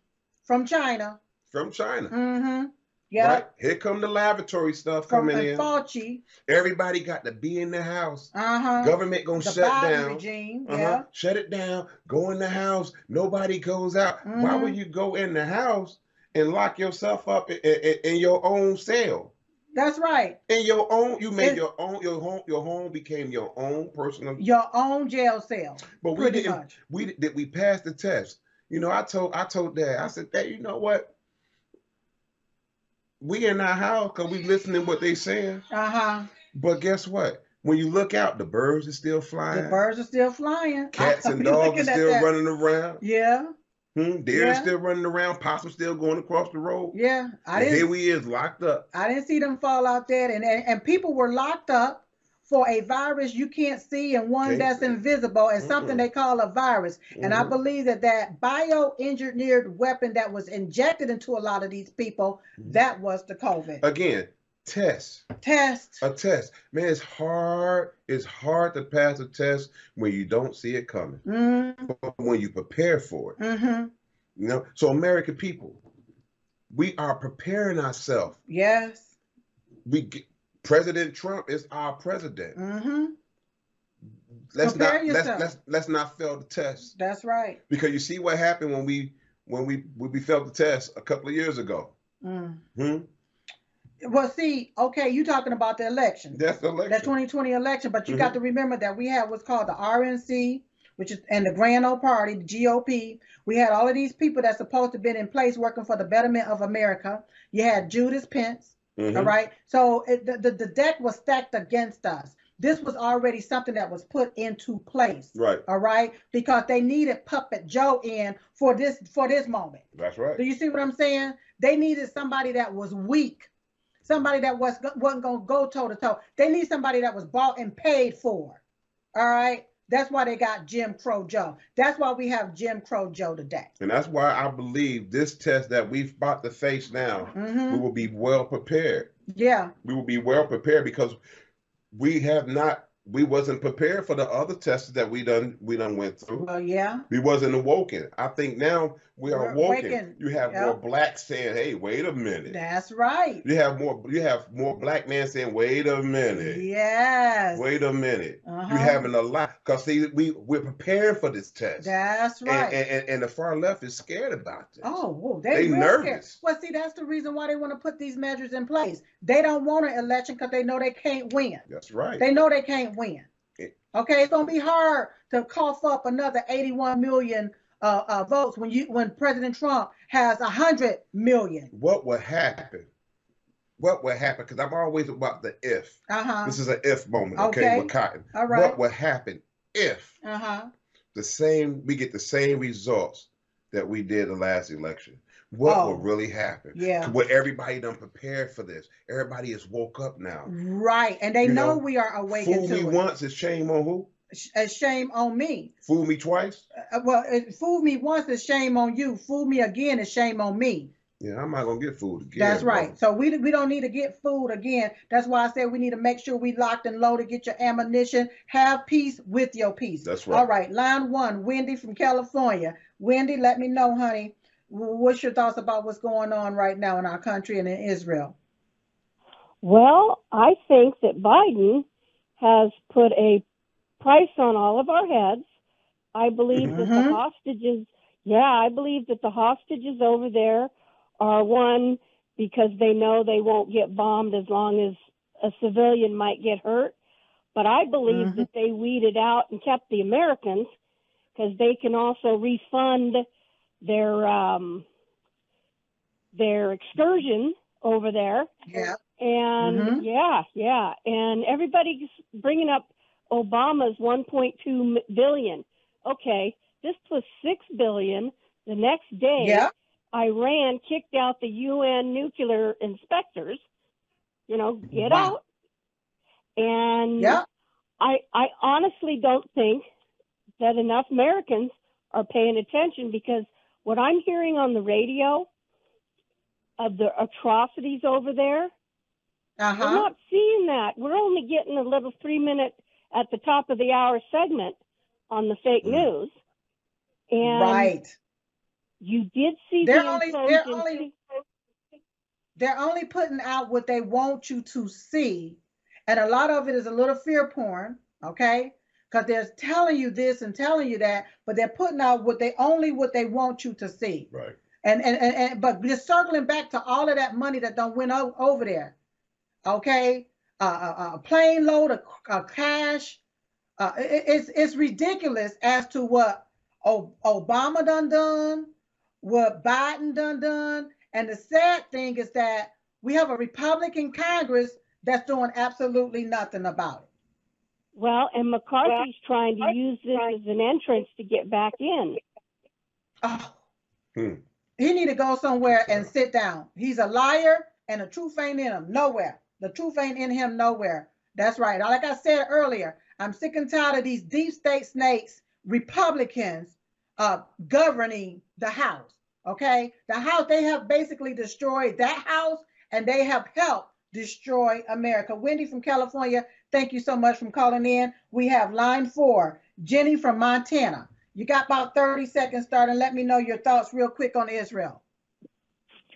From China. from China. Mm-hmm. Yeah. Right? Here come the laboratory stuff From coming in. Fauci. Everybody got to be in the house. Uh huh. Government gonna the shut down. regime. Uh-huh. Yeah. Shut it down. Go in the house. Nobody goes out. Why Mhm. would you go in the house and lock yourself up in, in, in your own cell? That's right. In your own, you made It- your own. Your home. Your home became your own personal. Your own jail cell. But we didn't. much. We did. We passed the test. You know, I told. I told Dad. I said, Dad, you know what? We in our house because we listening what they saying. Uh huh. But guess what? When you look out, the birds are still flying. The birds are still flying. Cats and dogs are still that. running around. Yeah. Hmm, deer is Yeah. still running around. Possum still going across the road. Yeah. I and here didn't. Here we is locked up. I didn't see them fall out there, and, and and people were locked up for a virus you can't see and one that's invisible and something Mm-mm. they call a virus. And I Mhm. believe that that bioengineered weapon that was injected into a lot of these people, Mhm. that was the COVID Again, test. test. A test. Man, it's hard. It's hard to pass a test when you don't see it coming. Mm-hmm. But when you prepare for it. Mm-hmm. You know, so American people, we are preparing ourselves. Yes. We get, President Trump is our president. Mm-hmm. Let's Prepare not let's, let's let's not fail the test. That's right. Because you see what happened when we when we when we failed the test a couple of years ago. Mm. Hmm? Well, see, okay, you talking about the election. That's the election. the 2020 election, but you Mm-hmm. got to remember that we had what's called the RNC, which is and the Grand Old Party, the GOP. We had all of these people that's supposed to have been in place working for the betterment of America. You had Judas Pence, Mhm. all right. So it, the, the the deck was stacked against us. this was already something that was put into place. Right. All right, because they needed Puppet Joe in for this for this moment. That's right. Do you see what I'm saying? They needed somebody that was weak, somebody that was wasn't gonna go toe to toe. They need somebody that was bought and paid for. All right. That's why they got Jim Crow Joe. That's why we have Jim Crow Joe today. And that's why I believe this test that we've about to face now, hmm we will be well prepared. Yeah. We will be well prepared because we have not we wasn't prepared for the other tests that we done we done went through. Well, yeah. We wasn't awoken. I think now we are We're You have Yep. more blacks saying, "Hey, wait a minute." That's right. You have more. You have more black men saying, "Wait a minute." Yes. Wait a minute. Uh-huh. You're having a lot because see, we we're preparing for this test, That's right. and, and and the far left is scared about this. Oh, whoa, They they, nervous. Scared. Well, see, that's the reason why they want to put these measures in place. They don't want an election because they know they can't win. That's right. They know they can't win. It- Okay, it's gonna be hard to cough up another 81 million uh, uh, votes when you when President Trump has a 100 million. what would happen? What would happen? Because I'm always about the if. Uh huh. This is an if moment, okay, Okay. with Cotton. All right. What would happen if Uh huh. the same we get the same results that we did the last election? What Oh. will really happen? Yeah. What everybody done prepared for this? Everybody is woke up now. Right, and they You know, know, we are awakened Fool me it. once is shame on who? Sh- uh, shame on me. Fool me twice? Uh, well, it, fool me once is shame on you. Fool me again is shame on me. Yeah, I'm not gonna get fooled again. That's bro. right. So we we don't need to get fooled again. That's why I said we need to make sure we locked and loaded. Get your ammunition. Have peace with your peace. That's right. All right. Line one, Wendy from California. Wendy, let me know, honey. What's your thoughts about what's going on right now in our country and in Israel? Well, I think that Biden has put a price on all of our heads. I believe that the Mhm. hostages, yeah, I believe that the hostages over there are one because they know they won't get bombed as long as a civilian might get hurt. But I believe Mhm. that they weeded out and kept the Americans because they can also refund their um, their excursion over there Yeah. and Mhm. yeah, yeah, and everybody's bringing up Obama's 1.2 billion. Okay, this was 6 billion. The next day, Yeah. Iran kicked out the UN nuclear inspectors. You know, get Wow. out. And Yeah. I I honestly don't think that enough Americans are paying attention because what I'm hearing on the radio of the atrocities over there, Uh we're not seeing that. We're only getting a little three minute at the top of the hour segment on the fake Mm. news. And Right. you did see They're the only- they're only- They're only putting out what they want you to see. And a lot of it is a little fear porn, okay? Because they're telling you this and telling you that, but they're putting out what they only what they want you to see. Right. And and and, and but just circling back to all of that money that don't went over there, okay? Uh, a, a plane load of, of cash. Uh, it- it's it's ridiculous as to what o- Obama done done, what Biden done done, and the sad thing is that we have a Republican Congress that's doing absolutely nothing about it. Well, and McCarthy's trying to use this as an entrance to get back in. Oh. Hmm. He need to go somewhere and sit down. He's a liar and the truth ain't in him nowhere. The truth ain't in him nowhere. That's right. Like I said earlier, I'm sick and tired of these deep state snakes, Republicans, uh, governing the House. Okay, the House they have basically destroyed that House, and they have helped destroy America. Wendy from California, thank you so much for calling in. We have line four, Jenny from Montana. You got about 30 seconds, starting. let me know your thoughts real quick on Israel.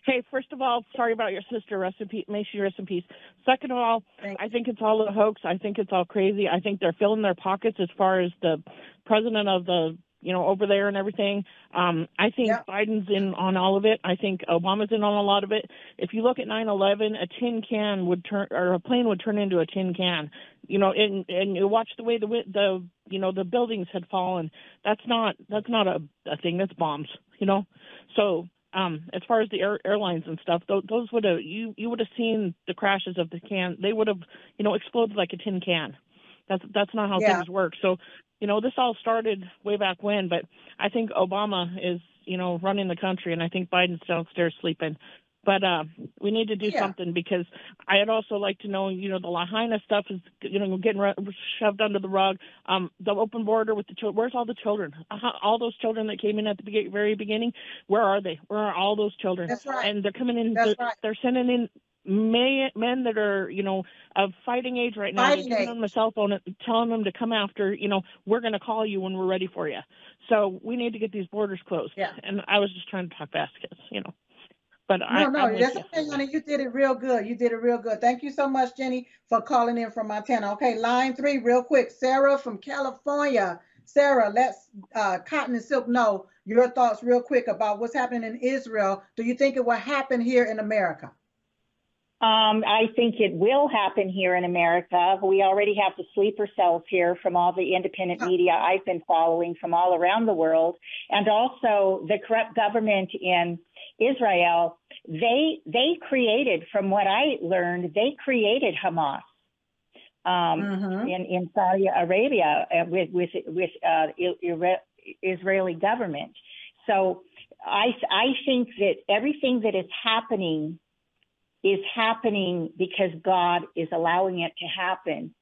Hey, first of all, sorry about your sister. Rest in peace. May she rest in peace. Second of all, I think it's all a hoax. I think it's all crazy. I think they're filling their pockets as far as the president of the, you know, over there and everything. Um, I think Yeah. Biden's in on all of it. I think Obama's in on a lot of it. If you look at 9/11, a tin can would turn, or a plane would turn into a tin can. You know, and and you watch the way the the you know the buildings had fallen. That's not that's not a, a thing. That's bombs. You know, so um, as far as the air, airlines and stuff, those, those would have you you would have seen the crashes of the can. They would have you know exploded like a tin can. That's that's not how Yeah. things work. So, you know, this all started way back when, but I think Obama is, you know, running the country, and I think Biden's downstairs sleeping. But uh, we need to do Yeah. something because I'd also like to know, you know, the Lahaina stuff is, you know, getting ru- shoved under the rug. Um, the open border with the children. Where's all the children? Uh, all those children that came in at the very beginning. Where are they? Where are all those children? That's right. And they're coming in. That's they're, right. they're sending in men, men that are, you know, of fighting age right now. Fighting giving them a cell phone, and telling them to come after. You know, we're going to call you when we're ready for you. So we need to get these borders closed. Yeah. And I was just trying to talk fast, kids. You know. But I, No, no, I'm that's you. okay, honey. You did it real good. You did it real good. Thank you so much, Jenny, for calling in from Montana. Okay, line three, real quick. Sarah from California. Sarah, let's uh, Cotton and Silk know your thoughts real quick about what's happening in Israel. Do you think it will happen here in America? Um, I think it will happen here in America. We already have the sleeper cells here from all the independent media I've been following from all around the world, and also the corrupt government in Israel. They they created, from what I learned, they created Hamas um, Mhm. in in Saudi Arabia uh, with with with uh, Israeli government. So I I think that everything that is happening is happening because God is allowing it to happen.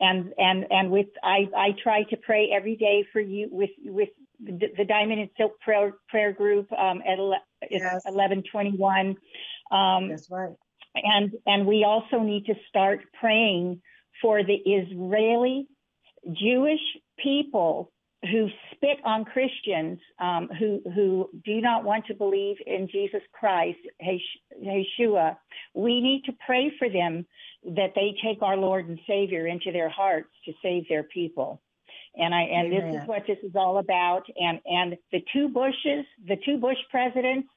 And and and with I I try to pray every day for you with with the, the Diamond and Silk prayer prayer group um, at ele- Yes. eleven twenty one. Um, That's right. and and we also need to start praying for the Israeli Jewish people who spit on Christians, um, who who do not want to believe in Jesus Christ, Yeshua. We need to pray for them that they take our Lord and Savior into their hearts to save their people. And I and this is what this is all about. And and the two Bushes, the two Bush presidents,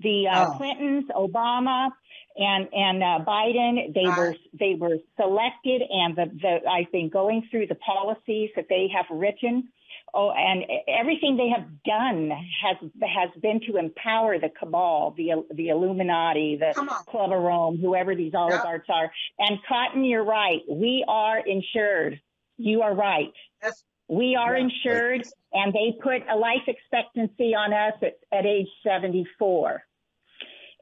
the uh, Oh. Clintons, Obama, and and uh, Biden, they Right. were they were selected, and the, the I've been going through the policies that they have written. Oh, and everything they have done has has been to empower the cabal, the the Illuminati, the Club of Rome, whoever these oligarchs are. And Cotton, you're right. We are insured. You are right. We are Yeah. insured, and they put a life expectancy on us at, at age 74.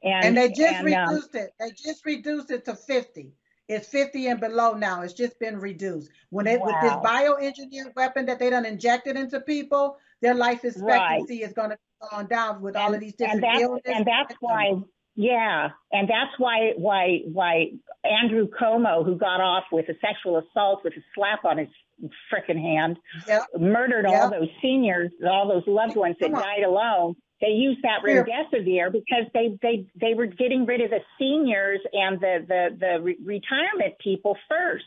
And, and they just and, um, reduced it. They just reduced it to 50. It's 50 and below now. It's just been reduced. When it with this bioengineered weapon that they done injected into people, their life expectancy is going to go on down with all of these different and that's illnesses. and that's why yeah and that's why why why andrew cuomo who got off with a sexual assault with a slap on his frickin' hand Yep. murdered Yep. all those seniors all those loved ones that on. died alone they used that Here. remdesivir because they they they were getting rid of the seniors and the the the re- retirement people first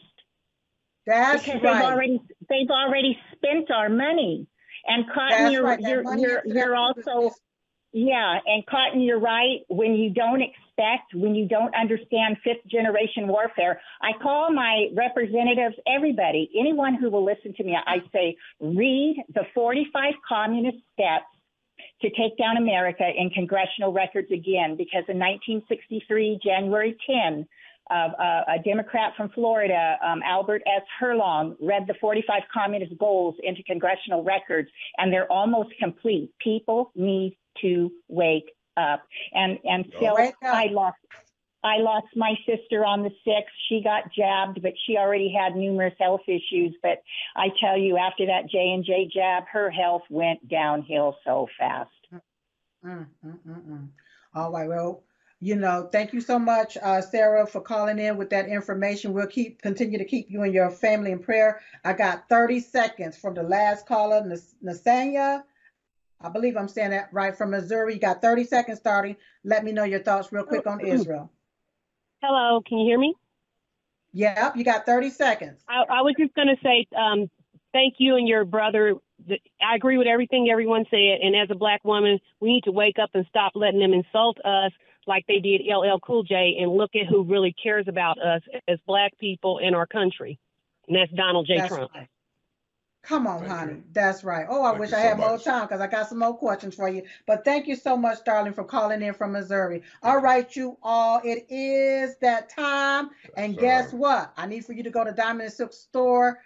That's because right. they've already they've already spent our money and cotton you're right. You're you're, that you're also yeah, and Cotton, you're right. When you don't expect, when you don't understand fifth generation warfare, I call my representatives, everybody, anyone who will listen to me, I say, read the 45 communist steps to take down America in congressional records again, because in 1963, January 10, uh, uh, a Democrat from Florida, um, Albert S. Herlong, read the 45 communist goals into congressional records, and they're almost complete. People need to wake up. And and so Wake. I lost. I lost my sister on the sixth. She got jabbed, but she already had numerous health issues. But I tell you, after that J and J jab, her health went downhill so fast. Mm, mm, mm, mm. All right. Well, you know, thank you so much, uh, Sarah, for calling in with that information. We'll keep continue to keep you and your family in prayer. I got 30 seconds from the last caller, Nas- Nasanya. I believe I'm saying that right from Missouri. You got 30 seconds starting. Let me know your thoughts real quick on Israel. Hello, can you hear me? Yep, you got 30 seconds. I, I was just going to say um, thank you and your brother. I agree with everything everyone said. And as a black woman, we need to wake up and stop letting them insult us like they did LL Cool J and look at who really cares about us as black people in our country. And that's Donald J. That's Trump. right. Come on, Thank honey. you. That's right. Oh, I Thank wish I so had more time because I got some more questions for you. But thank you so much, darling, for calling in from Missouri. All right, you all. It is that time. And guess what? I need for you to go to Diamond Silk Store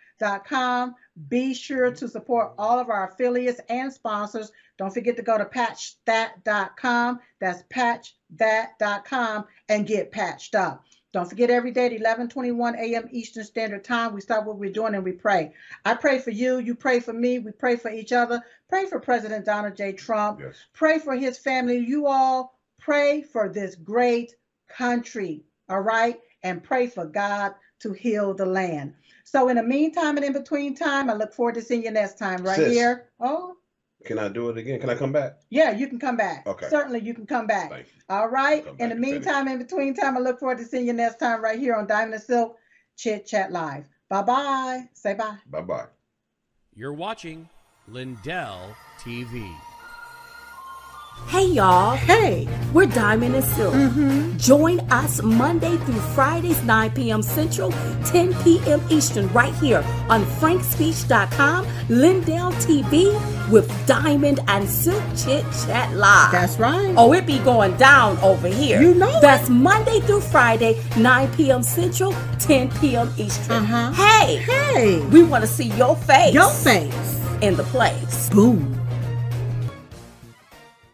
Be sure to support all of our affiliates and sponsors. Don't forget to go to patchthat.com. That's patchthat.com and get patched up. Don't forget every day at 11:21 a.m. Eastern Standard Time, we stop what we're doing and we pray. I pray for you, you pray for me, we pray for each other. Pray for President Donald J. Trump. Yes. Pray for his family. You all pray for this great country, all right? And pray for God to heal the land. So in the meantime and in between time, I look forward to seeing you next time right Sis. here. Oh, Can I do it again? Can I come back? yeah, you can come back. Okay. Certainly you can come back. Thank you. All right. Come In the back and finish. meantime, in between time, I look forward to seeing you next time right here on Diamond and Silk Chit Chat Live. Bye bye. Say bye. Bye bye. You're watching Lindell TV. Hey y'all, Hey. we're Diamond and Silk. Mm-hmm. Join us Monday through Fridays, 9 p.m. Central, 10 p.m. Eastern, right here on frankspeech.com, Lindell TV with Diamond and Silk Chit Chat Live. That's right. Oh, it be going down over here. You know it. That's Monday through Friday, 9 p.m. Central, 10 p.m. Eastern. Uh-huh. Hey, Hey. we want to see your face Your face. in the place. Boom.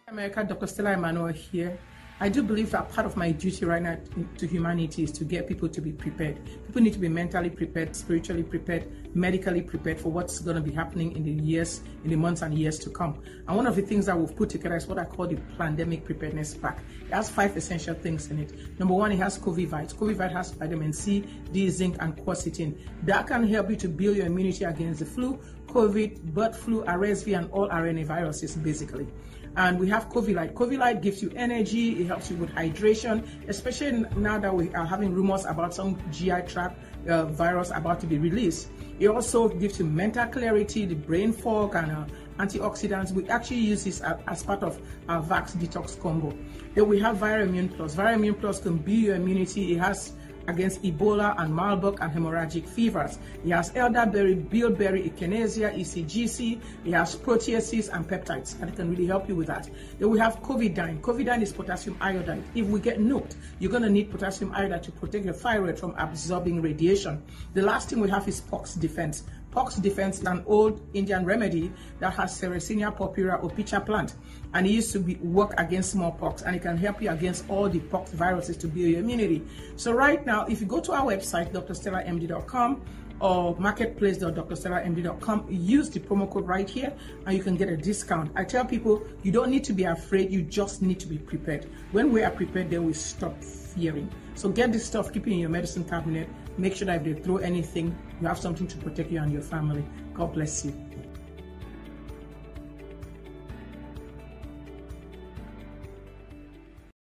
America, Dr. Stella Immanuel here. I do believe that part of my duty right now to humanity is to get people to be prepared. People need to be mentally prepared, spiritually prepared, medically prepared for what's going to be happening in the years, in the months and years to come. And one of the things that we've put together is what I call the pandemic preparedness pack. It has five essential things in it. Number one, it has COVID COVID has vitamin C, D, zinc, and quercetin. That can help you to build your immunity against the flu, COVID, bird flu, RSV, and all RNA viruses, basically and we have COVID COVID gives you energy, it helps you with hydration, especially now that we are having rumors about some GI tract uh, virus about to be released. It also gives you mental clarity, the brain fog, and uh, antioxidants. We actually use this as, part of our Vax Detox combo. Then we have Virimmune Plus. Virimmune Plus can build your immunity. It has against Ebola and Marburg and hemorrhagic fevers. He has elderberry, bilberry, echinacea, ECGC. He has proteases and peptides, and it can really help you with that. Then we have Covidine. Covidine is potassium iodide. If we get nuked, you're going to need potassium iodide to protect your thyroid from absorbing radiation. The last thing we have is Pox Defense. Pox Defense is an old Indian remedy that has Sarracenia purpurea or pitcher plant, and it used to be, work against smallpox, and it can help you against all the pox viruses to build your immunity. So right now, if you go to our website, drstellamd.com or marketplace.drstellamd.com, use the promo code right here, and you can get a discount. I tell people you don't need to be afraid; you just need to be prepared. When we are prepared, then we stop fearing. So get this stuff, keep it in your medicine cabinet. Make sure that if they throw anything, you have something to protect you and your family. God bless you.